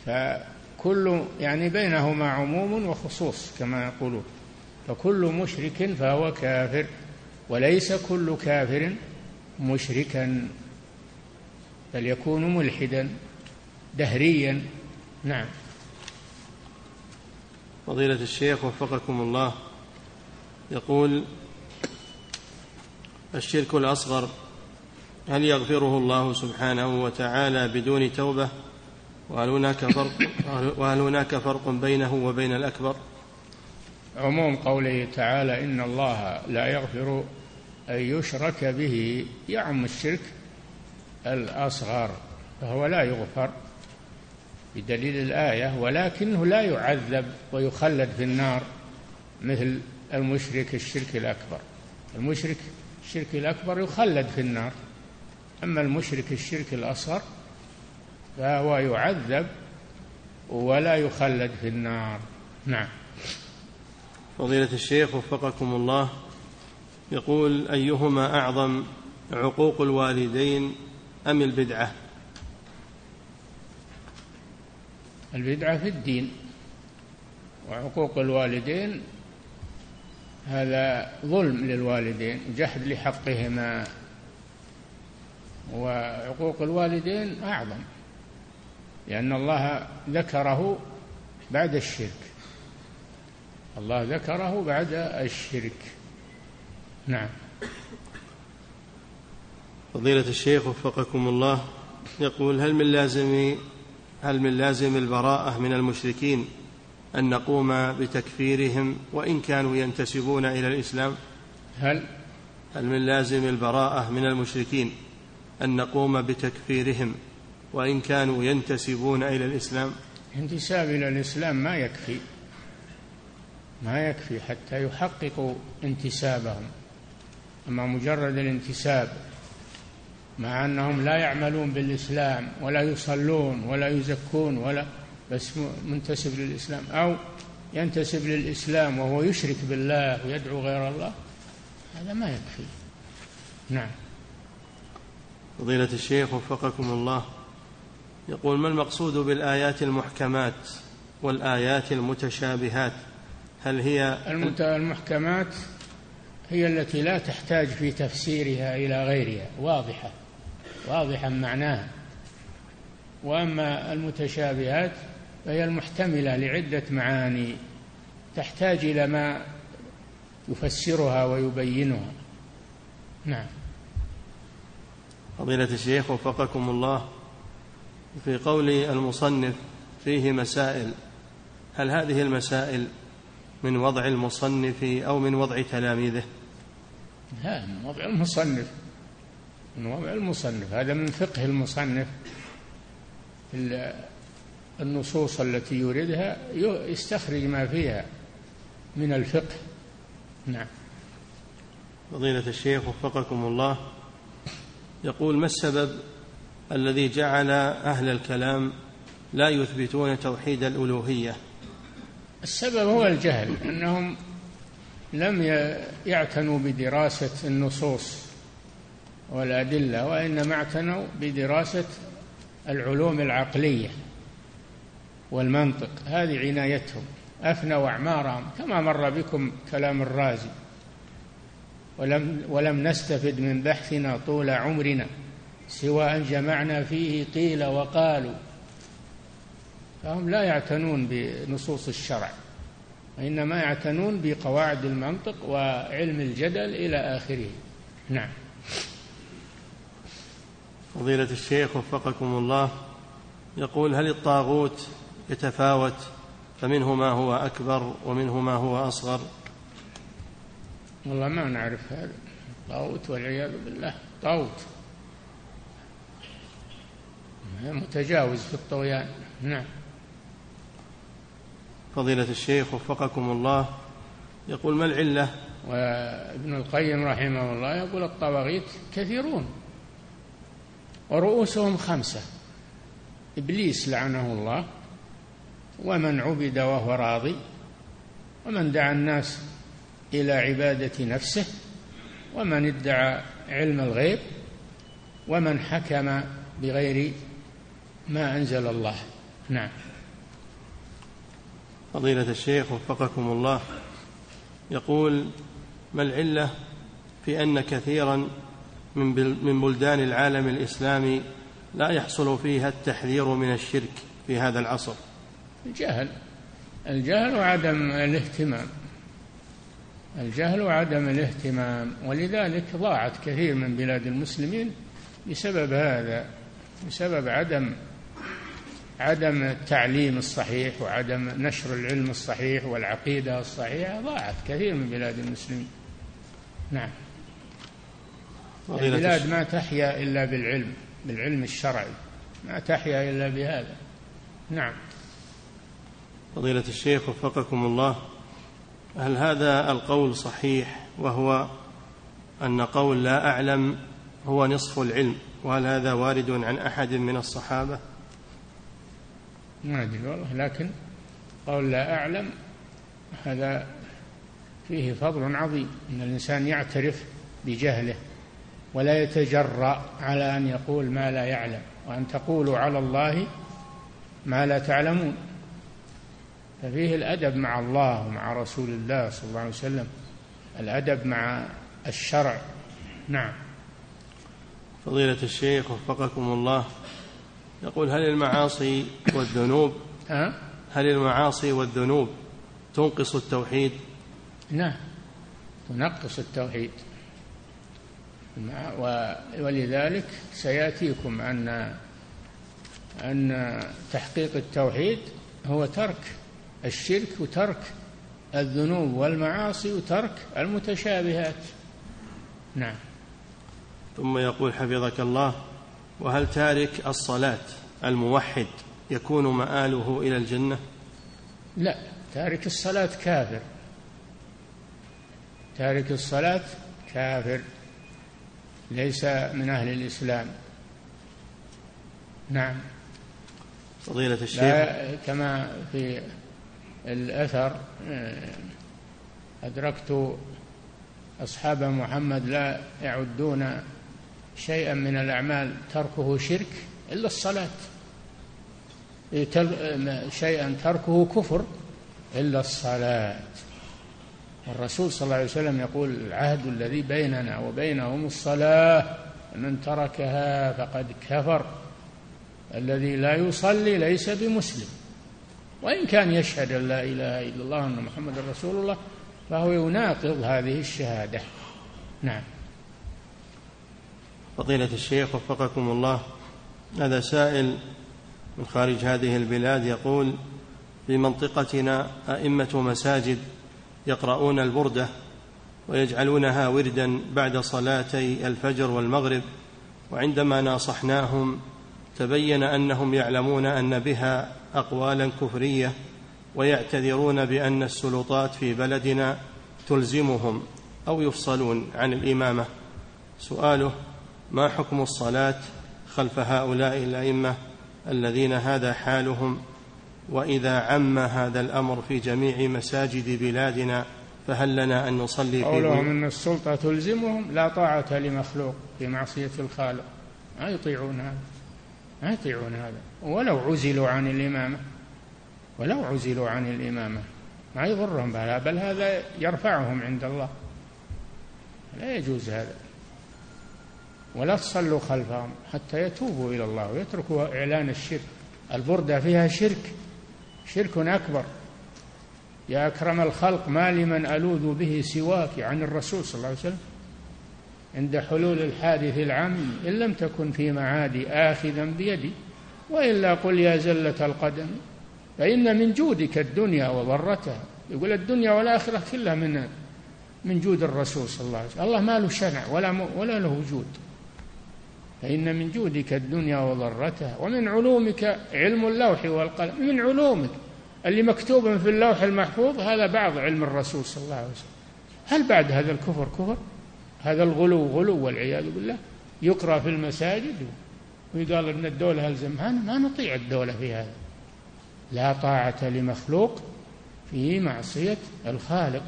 فكل يعني بينهما عموم وخصوص كما يقولون. فكل مشرك فهو كافر. وليس كل كافر مشركا بل يكون ملحدا دهريا. نعم. فضيلة الشيخ وفقكم الله يقول الشرك الأصغر هل يغفره الله سبحانه وتعالى بدون توبة؟ وهل هناك فرق وهل هناك فرق بينه وبين الأكبر؟ عموم قوله تعالى إن الله لا يغفر أن يشرك به يعم الشرك الأصغر فهو لا يغفر بدليل الآية ولكنه لا يعذب ويخلد في النار مثل المشرك الشرك الأكبر. المشرك الشرك الأكبر يخلد في النار أما المشرك الشرك الأصغر فهو يعذب ولا يخلد في النار. نعم. فضيلة الشيخ وفقكم الله. يقول أيهما أعظم عقوق الوالدين أم البدعة؟ البدعة في الدين وعقوق الوالدين هذا ظلم للوالدين جحد لحقهما. وعقوق الوالدين أعظم لأن الله ذكره بعد الشرك. الله ذكره بعد الشرك. نعم. فضيلة الشيخ وفقكم الله يقول هل من لازم هل من لازم البراءة من المشركين أن نقوم بتكفيرهم وإن كانوا ينتسبون إلى الإسلام؟ هل؟ هل من لازم البراءة من المشركين أن نقوم بتكفيرهم وإن كانوا ينتسبون إلى الإسلام؟ انتساب إلى الإسلام ما يكفي ما يكفي حتى يحققوا انتسابهم. أما مجرد الانتساب مع أنهم لا يعملون بالإسلام ولا يصلون ولا يزكون ولا بس منتسب للإسلام أو ينتسب للإسلام وهو يشرك بالله ويدعو غير الله هذا ما يكفي. نعم. فضيلة الشيخ وفقكم الله يقول ما المقصود بالآيات المحكمات والآيات المتشابهات؟ هل هي المحكمات هي التي لا تحتاج في تفسيرها إلى غيرها. واضحة. واضحا معناها. وأما المتشابهات فهي المحتملة لعدة معاني تحتاج إلى ما يفسرها ويبينها. نعم. فضيلة الشيخ وفقكم الله في قول المصنف فيه مسائل هل هذه المسائل من وضع المصنف أو من وضع تلاميذه. لا من وضع المصنف. من وضع المصنف. هذا من فقه المصنف. النصوص التي يوردها يستخرج ما فيها من الفقه. نعم. فضيلة الشيخ وفقكم الله يقول ما السبب الذي جعل أهل الكلام لا يثبتون توحيد الألوهية؟ السبب هو الجهل أنهم لم يعتنوا بدراسة النصوص والأدلة وإنما اعتنوا بدراسة العلوم العقلية والمنطق. هذه عنايتهم. أفنوا أعمارهم كما مر بكم كلام الرازي. ولم ولم نستفد من بحثنا طول عمرنا سوى أن جمعنا فيه قيل وقالوا. فهم لا يعتنون بنصوص الشرع وإنما يعتنون بقواعد المنطق وعلم الجدل إلى آخره. نعم. فضيلة الشيخ وفقكم الله يقول هل الطاغوت يتفاوت؟ فمنه ما هو أكبر ومنه ما هو أصغر؟ والله ما نعرف هذا. طاغوت والعياذ بالله طاغوت. متجاوز في الطغيان. نعم. فضيلة الشيخ وفقكم الله. يقول ما العلة؟ وابن القيم رحمه الله يقول الطواغيت كثيرون ورؤوسهم خمسة. إبليس لعنه الله ومن عبد وهو راضي ومن دعا الناس إلى عبادة نفسه ومن ادعى علم الغيب ومن حكم بغير ما أنزل الله. نعم. فضيلة الشيخ وفقكم الله. يقول ما العلة في أن كثيرا من بلدان العالم الإسلامي لا يحصل فيها التحذير من الشرك في هذا العصر؟ الجهل. الجهل وعدم الاهتمام. الجهل وعدم الاهتمام ولذلك ضاعت كثير من بلاد المسلمين بسبب هذا بسبب عدم عدم التعليم الصحيح وعدم نشر العلم الصحيح والعقيدة الصحيحة ضاعت كثير من بلاد المسلمين. نعم. البلاد ما تحيا إلا بالعلم بالعلم الشرعي ما تحيا إلا بهذا. نعم. فضيلة الشيخ وفقكم الله هل هذا القول صحيح؟ وهو أن قول لا أعلم هو نصف العلم وهل هذا وارد عن أحد من الصحابة؟ ما أدري والله لكن قول لا أعلم هذا فيه فضل عظيم أن الإنسان يعترف بجهله ولا يتجرأ على أن يقول ما لا يعلم وأن تقولوا على الله ما لا تعلمون. ففيه الأدب مع الله ومع رسول الله صلى الله عليه وسلم الأدب مع الشرع. نعم. فضيلة الشيخ وفقكم الله. يقول هل المعاصي والذنوب أه؟ هل المعاصي والذنوب تنقص التوحيد؟ نعم تنقص التوحيد. ولذلك سيأتيكم أن أن تحقيق التوحيد هو ترك الشرك وترك الذنوب والمعاصي وترك المتشابهات. نعم. ثم يقول حفظك الله وهل تارك الصلاة الموحد يكون مآله إلى الجنة؟ لا تارك الصلاة كافر. تارك الصلاة كافر ليس من أهل الإسلام. نعم. فضيلة الشيخ. كما في الأثر أدركت أصحاب محمد لا يعدون شيئا من الأعمال تركه شرك إلا الصلاة. شيئا تركه كفر إلا الصلاة. والرسول صلى الله عليه وسلم يقول العهد الذي بيننا وبينهم الصلاة من تركها فقد كفر الذي لا يصلي ليس بمسلم. وإن كان يشهد أن لا إله إلا الله وأن محمد رسول الله فهو يناقض هذه الشهادة. نعم. فضيلة الشيخ وفقكم الله هذا سائل من خارج هذه البلاد يقول في منطقتنا أئمة مساجد يقرؤون البردة ويجعلونها وردا بعد صلاتي الفجر والمغرب وعندما ناصحناهم تبين أنهم يعلمون أن بها أقوالا كفرية ويعتذرون بأن السلطات في بلدنا تلزمهم أو يفصلون عن الإمامة. سؤاله ما حكم الصلاة خلف هؤلاء الأئمة الذين هذا حالهم؟ وإذا عم هذا الأمر في جميع مساجد بلادنا فهل لنا أن نصلي في قولهم إن السلطة تلزمهم لا طاعة لمخلوق في معصية الخالق. ما يطيعون هذا. ما يطيعون هذا. ولو عزلوا عن الإمامة. ولو عزلوا عن الإمامة. ما يضرهم بل, بل هذا يرفعهم عند الله. لا يجوز هذا. ولا تصلوا خلفهم حتى يتوبوا إلى الله ويتركوا إعلان الشرك. البردة فيها شرك شرك أكبر. يا أكرم الخلق ما لمن ألوذ به سواك عن الرسول صلى الله عليه وسلم؟ عند حلول الحادث العام إن لم تكن في معادي آخذا بيدي وإلا قل يا زلة القدم فإن من جودك الدنيا وضرتها. يقول الدنيا والآخرة كلها من من جود الرسول صلى الله عليه وسلم. الله ما له شنع ولا ولا له وجود. فإن من جودك الدنيا وضرتها ومن علومك علم اللوح والقلم من علومك اللي مكتوب في اللوح المحفوظ هذا بعض علم الرسول صلى الله عليه وسلم. هل بعد هذا الكفر كفر؟ هذا الغلو غلو والعياذ بالله. يقرأ في المساجد ويقال أن الدولة ألزمها ما نطيع الدولة في هذا. لا طاعة لمخلوق في معصية الخالق.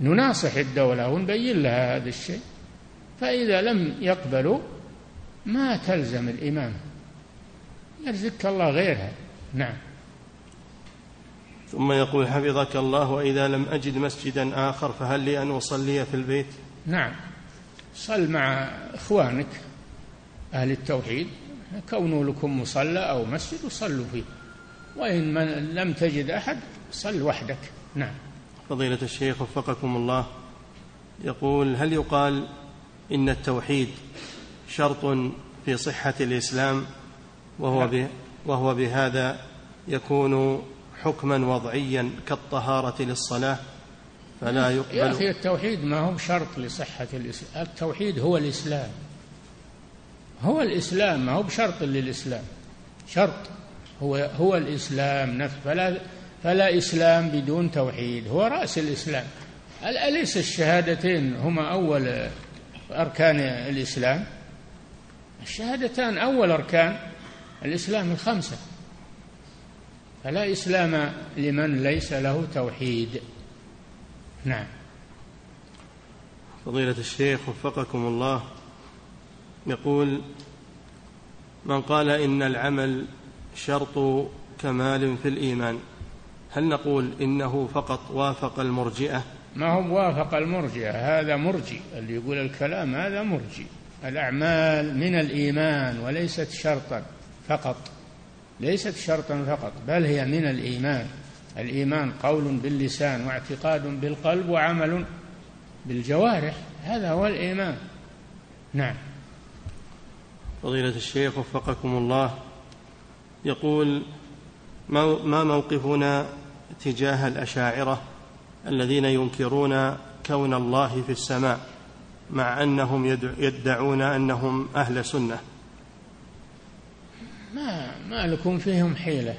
نناصح الدولة ونبين لها هذا الشيء. فإذا لم يقبلوا ما تلزم الإمام. يرزقك الله غيرها. نعم. ثم يقول حفظك الله وإذا لم أجد مسجدا آخر فهل لي أن أصلي في البيت؟ نعم. صل مع إخوانك أهل التوحيد. كونوا لكم مصلى أو مسجد وصلوا فيه. وإن من لم تجد أحد صل وحدك. نعم. فضيلة الشيخ وفقكم الله. يقول هل يقال إن التوحيد شرط في صحة الإسلام وهو, نعم. وهو بهذا يكون حكما وضعيا كالطهارة للصلاة فلا يقبل يا أخي التوحيد ما هو شرط لصحة الإسلام التوحيد هو الإسلام. هو الإسلام ما هو بشرط للإسلام. شرط هو هو الإسلام نفسه. فلا فلا إسلام بدون توحيد. هو رأس الإسلام. أليس الشهادتين هما أول أركان الإسلام؟ الشهادتان أول أركان الإسلام الخمسة. فلا إسلام لمن ليس له توحيد. نعم. فضيلة الشيخ وفقكم الله يقول من قال إن العمل شرط كمال في الإيمان هل نقول إنه فقط وافق المرجئة؟ ما هو وافق المرجئة هذا مرجي اللي يقول الكلام هذا مرجي الأعمال من الإيمان وليست شرطا فقط ليست شرطا فقط بل هي من الإيمان. الإيمان قول باللسان واعتقاد بالقلب وعمل بالجوارح هذا هو الإيمان. نعم. فضيلة الشيخ وفقكم الله يقول ما موقفنا تجاه الأشاعرة الذين ينكرون كون الله في السماء؟ مع أنهم يدعون أنهم أهل سنة. ما ما لكم فيهم حيلة.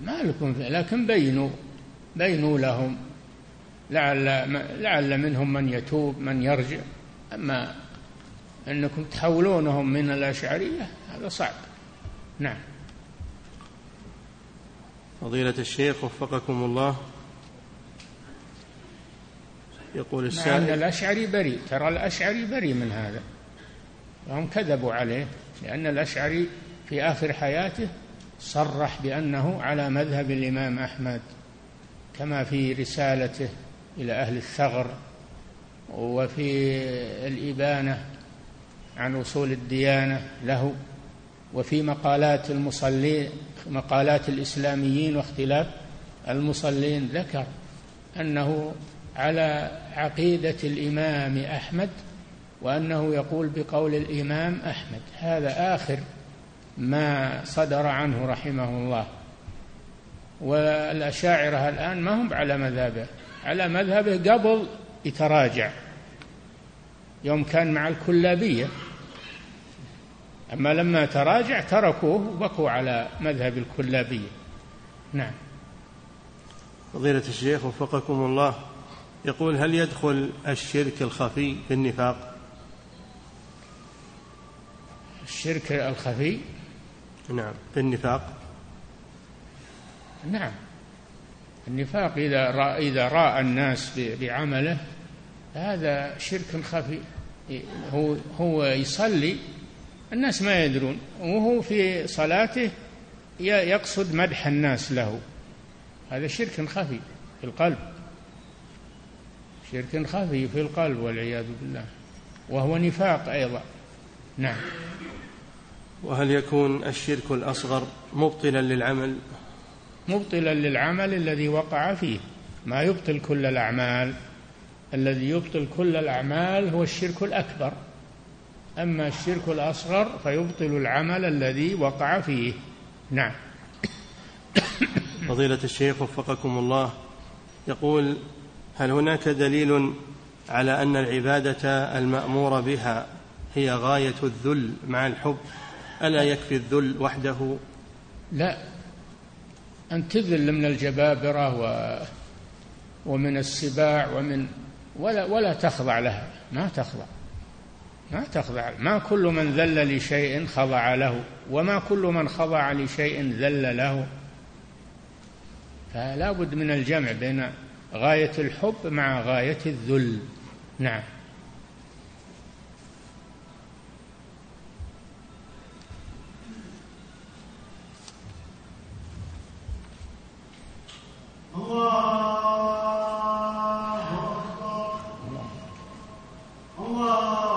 ما لكم فيه لكن بينوا بينوا لهم. لعل لعل منهم من يتوب من يرجع. أما أنكم تحولونهم من الأشعرية هذا صعب. نعم. فضيلة الشيخ وفقكم الله. يقول السائل. أن الأشعري بريء. ترى الأشعري بريء من هذا. وهم كذبوا عليه لأن الأشعري في آخر حياته صرح بأنه على مذهب الإمام أحمد كما في رسالته إلى أهل الثغر وفي الإبانة عن أصول الديانة له وفي مقالات المصلين مقالات الإسلاميين واختلاف المصلين ذكر أنه على عقيدة الإمام أحمد وأنه يقول بقول الإمام أحمد. هذا آخر ما صدر عنه رحمه الله. والأشاعرة الآن ما هم على مذهبه على مذهبه قبل يتراجع. يوم كان مع الكلابية. أما لما تراجع تركوه وبقوا على مذهب الكلابية. نعم. فضيلة الشيخ وفقكم الله. يقول هل يدخل الشرك الخفي في النفاق؟ الشرك الخفي؟ نعم في النفاق. نعم. النفاق إذا رأى إذا رأى الناس بعمله هذا شرك خفي. هو هو يصلي الناس ما يدرون. وهو في صلاته يقصد مدح الناس له. هذا شرك خفي في القلب. شرك خفي في القلب والعياذ بالله. وهو نفاق أيضا. نعم. وهل يكون الشرك الأصغر مبطلا للعمل؟ مبطلا للعمل الذي وقع فيه. ما يبطل كل الأعمال. الذي يبطل كل الأعمال هو الشرك الأكبر. أما الشرك الأصغر فيبطل العمل الذي وقع فيه. نعم. فضيلة الشيخ وفقكم الله يقول هل هناك دليل على أن العبادة المأمور بها هي غاية الذل مع الحب؟ ألا يكفي الذل وحده؟ لا. أن تذل من الجبابرة و ومن السباع ومن ولا ولا تخضع لها. ما تخضع. ما تخضع. ما كل من ذل لشيء خضع له وما كل من خضع لشيء ذل له. فلا بد من الجمع بين غاية الحب مع غاية الذل. نعم. الله أكبر. الله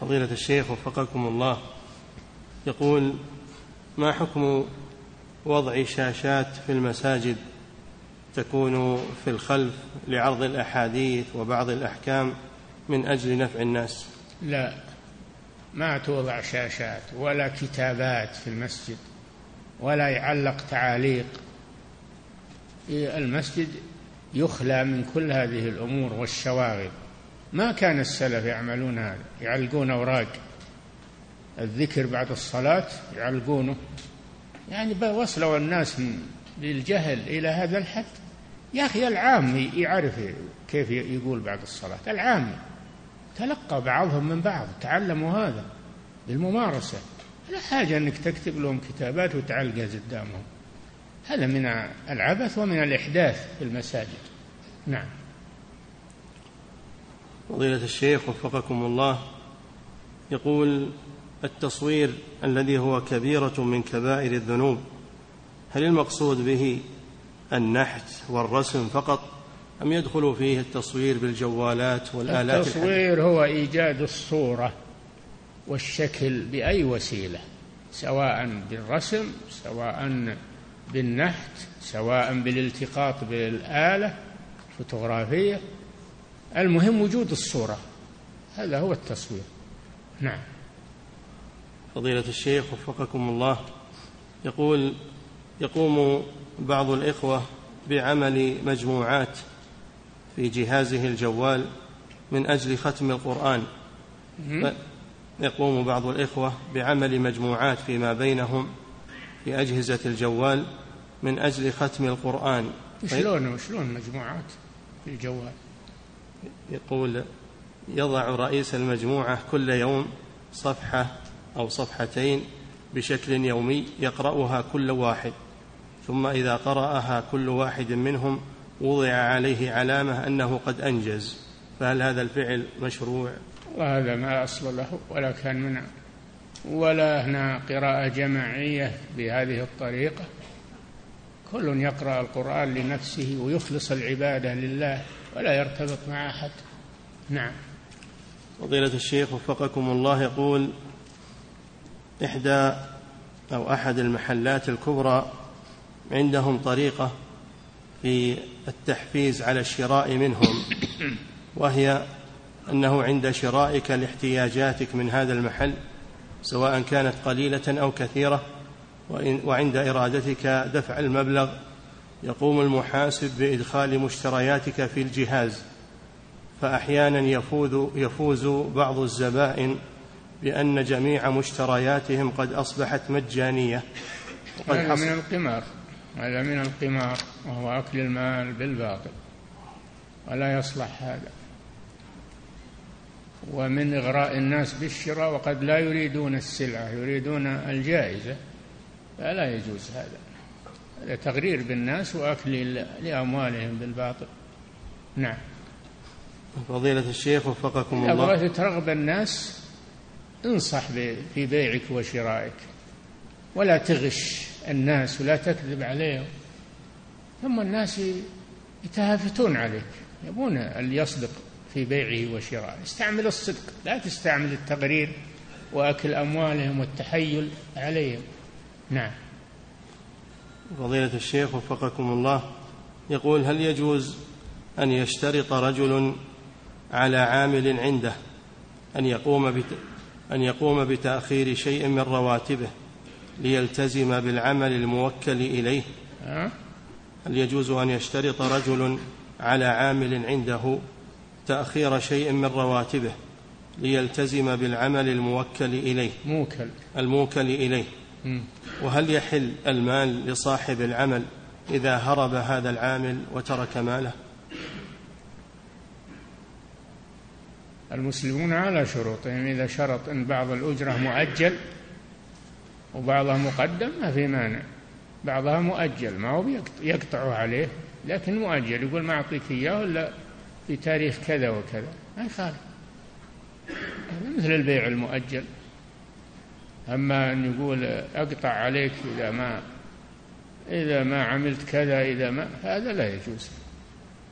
فضيلة الشيخ وفقكم الله. يقول ما حكم وضع شاشات في المساجد؟ تكون في الخلف لعرض الأحاديث وبعض الأحكام من أجل نفع الناس. لا ما توضع شاشات ولا كتابات في المسجد ولا يعلق تعاليق. المسجد يخلى من كل هذه الأمور والشواغل ما كان السلف يعملون هذا يعلقون أوراق. الذكر بعد الصلاة يعلقونه. يعني وصلوا الناس بالجهل إلى هذا الحد؟ يا أخي العام يعرف كيف يقول بعد الصلاة. العام تلقى بعضهم من بعض تعلموا هذا بالممارسة. لا حاجة أنك تكتب لهم كتابات وتعلقها قدامهم. هذا من العبث ومن الإحداث في المساجد. نعم. فضيلة الشيخ وفقكم الله يقول التصوير الذي هو كبيرة من كبائر الذنوب. هل المقصود به النحت والرسم فقط أم يدخل فيه التصوير بالجوالات والآلات التصوير هو إيجاد الصورة والشكل بأي وسيلة سواء بالرسم سواء بالنحت سواء بالالتقاط بالآلة فوتوغرافية المهم وجود الصورة هذا هو التصوير. نعم. فضيلة الشيخ وفقكم الله يقول يقوم بعض الإخوة بعمل مجموعات في جهازه الجوال من أجل ختم القرآن. يقوم بعض الإخوة بعمل مجموعات فيما بينهم في أجهزة الجوال من أجل ختم القرآن. شلون وشلون مجموعات في الجوال؟ يقول يضع رئيس المجموعة كل يوم صفحة أو صفحتين بشكل يومي يقرأها كل واحد ثم إذا قرأها كل واحد منهم وضع عليه علامة أنه قد أنجز. فهل هذا الفعل مشروع؟ وهذا ما أصل له ولا كان من ولا هنا قراءة جماعية بهذه الطريقة. كل يقرأ القرآن لنفسه ويخلص العبادة لله ولا يرتبط مع أحد. نعم. فضيلة الشيخ وفقكم الله يقول إحدى أو أحد المحلات الكبرى عندهم طريقة في التحفيز على الشراء منهم وهي أنه عند شرائك لاحتياجاتك من هذا المحل سواء كانت قليلة أو كثيرة وعند إرادتك دفع المبلغ يقوم المحاسب بإدخال مشترياتك في الجهاز فأحيانا يفوز, يفوز بعض الزبائن بأن جميع مشترياتهم قد أصبحت مجانية. وقد هذا من القمار. هذا من القمار وهو أكل المال بالباطل. ولا يصلح هذا. ومن إغراء الناس بالشراء وقد لا يريدون السلعة يريدون الجائزة. فلا يجوز هذا. هذا تغرير بالناس وأكل لأموالهم بالباطل. نعم. فضيلة الشيخ وفقكم الله. بغيت ترغب الناس انصح في بيعك وشرائك. ولا تغش الناس ولا تكذب عليهم. ثم الناس يتهافتون عليك. يبون اللي يصدق في بيعه وشرائه. استعمل الصدق. لا تستعمل التغرير وأكل أموالهم والتحيل عليهم. نعم. فضيلة الشيخ وفقكم الله. يقول هل يجوز أن يشترط رجل على عامل عنده أن يقوم أن يقوم بتأخير شيء من رواتبه ليلتزم بالعمل الموكل إليه. هل يجوز أن يشترط رجل على عامل عنده تأخير شيء من رواتبه ليلتزم بالعمل الموكل إليه؟ موكل. الموكل إليه. وهل يحل المال لصاحب العمل إذا هرب هذا العامل وترك ماله؟ المسلمون على شروطهم. إذا شرط أن بعض الأجرة مؤجل وبعضها مقدم ما في مانع. بعضها مؤجل ما هو يقطع عليه لكن مؤجل. يقول ما أعطيك إياه إلا في تاريخ كذا وكذا. ما يخالف. مثل البيع المؤجل. أما أن يقول أقطع عليك إذا ما إذا ما عملت كذا إذا ما هذا لا يجوز.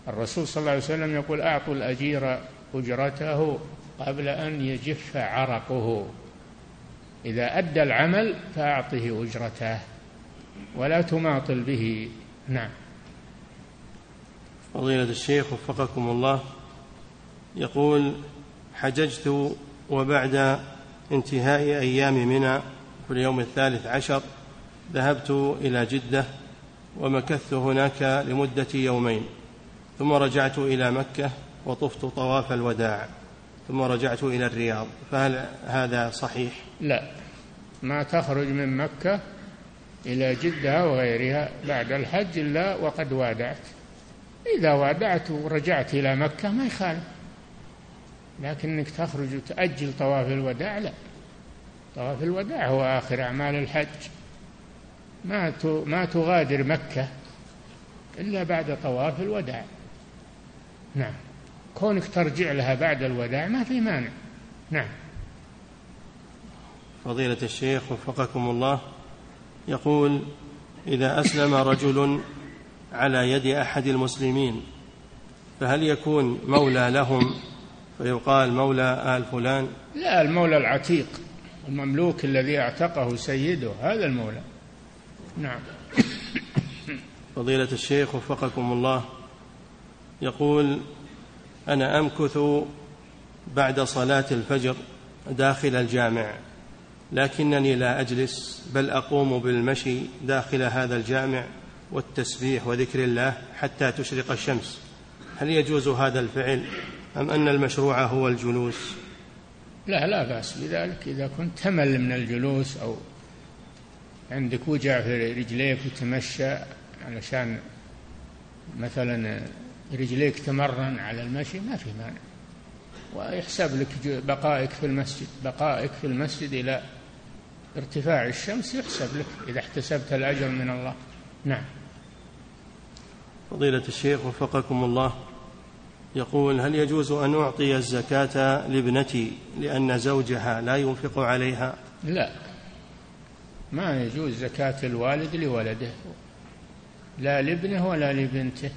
الرسول صلى الله عليه وسلم يقول أعطوا الأجير أجرته قبل أن يجف عرقه. إذا أدى العمل فأعطه أجرته ولا تماطل به. نعم. فضيلة الشيخ وفقكم الله يقول حججت وبعد انتهاء أيام منى في اليوم الثالث عشر ذهبت إلى جدة ومكثت هناك لمدة يومين ثم رجعت إلى مكة وطفت طواف الوداع ثم رجعت إلى الرياض فهل هذا صحيح؟ لا. ما تخرج من مكة إلى جدة وغيرها بعد الحج إلا وقد وادعت. إذا وادعت ورجعت إلى مكة ما يخالف. لكنك تخرج وتأجل طواف الوداع لا. طواف الوداع هو آخر أعمال الحج. ما ما تغادر مكة إلا بعد طواف الوداع. نعم. كونك ترجع لها بعد الوداع ما في مانع. نعم. فضيلة الشيخ وفقكم الله يقول إذا أسلم رجل على يد أحد المسلمين فهل يكون مولى لهم؟ فيقال مولى آل فلان. لا المولى العتيق المملوك الذي أعتقه سيده هذا المولى. نعم. فضيلة الشيخ وفقكم الله يقول أنا أمكث بعد صلاة الفجر داخل الجامع لكنني لا أجلس بل أقوم بالمشي داخل هذا الجامع والتسبيح وذكر الله حتى تشرق الشمس. هل يجوز هذا الفعل أم أن المشروع هو الجلوس؟ لا لا بأس بذلك. إذا كنت تمل من الجلوس أو عندك وجع في رجليك وتمشى علشان مثلا رجليك تمرن على المشي ما في مانع. ويحسب لك بقائك في المسجد بقائك في المسجد إلى ارتفاع الشمس يحسب لك إذا احتسبت الأجر من الله. نعم. فضيلة الشيخ وفقكم الله يقول هل يجوز أن أعطي الزكاة لابنتي لأن زوجها لا ينفق عليها؟ لا. ما يجوز زكاة الوالد لولده لا لابنه ولا لبنته.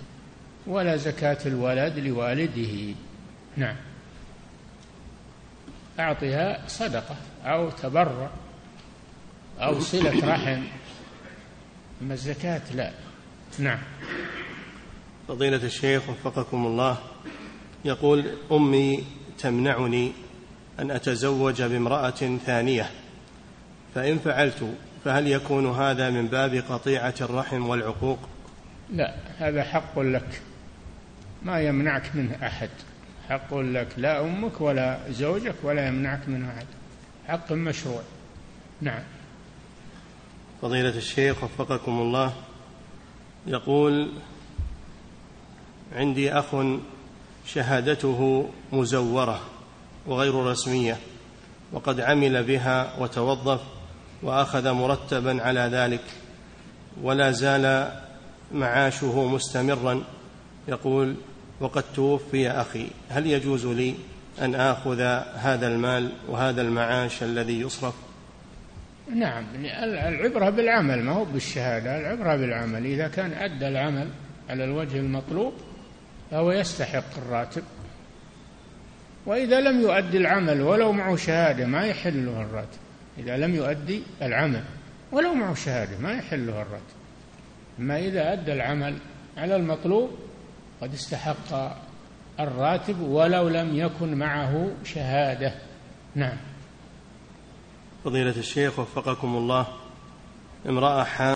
ولا زكاة الولد لوالده. نعم. أعطها صدقة أو تبرع أو صلة رحم. أما الزكاة لا. نعم. فضيلة الشيخ وفقكم الله يقول أمي تمنعني أن أتزوج بامرأة ثانية فإن فعلت فهل يكون هذا من باب قطيعة الرحم والعقوق؟ لا هذا حق لك. ما يمنعك منه أحد. حق لك لا أمك ولا زوجك ولا يمنعك منه أحد. حق مشروع. نعم. فضيلة الشيخ وفقكم الله. يقول عندي أخ شهادته مزورة وغير رسمية وقد عمل بها وتوظف وأخذ مرتبا على ذلك ولا زال معاشه مستمرا. يقول وقد توفي أخي. هل يجوز لي أن آخذ هذا المال وهذا المعاش الذي يصرف؟ نعم العبرة بالعمل ما هو بالشهادة العبرة بالعمل. إذا كان أدى العمل على الوجه المطلوب فهو يستحق الراتب. وإذا لم يؤدي العمل ولو معه شهادة ما يحل له الراتب. إذا لم يؤدي العمل ولو معه شهادة ما يحل له الراتب. أما إذا أدى العمل على المطلوب قد استحق الراتب ولو لم يكن معه شهادة. نعم. فضيلة الشيخ وفقكم الله. امرأة حامل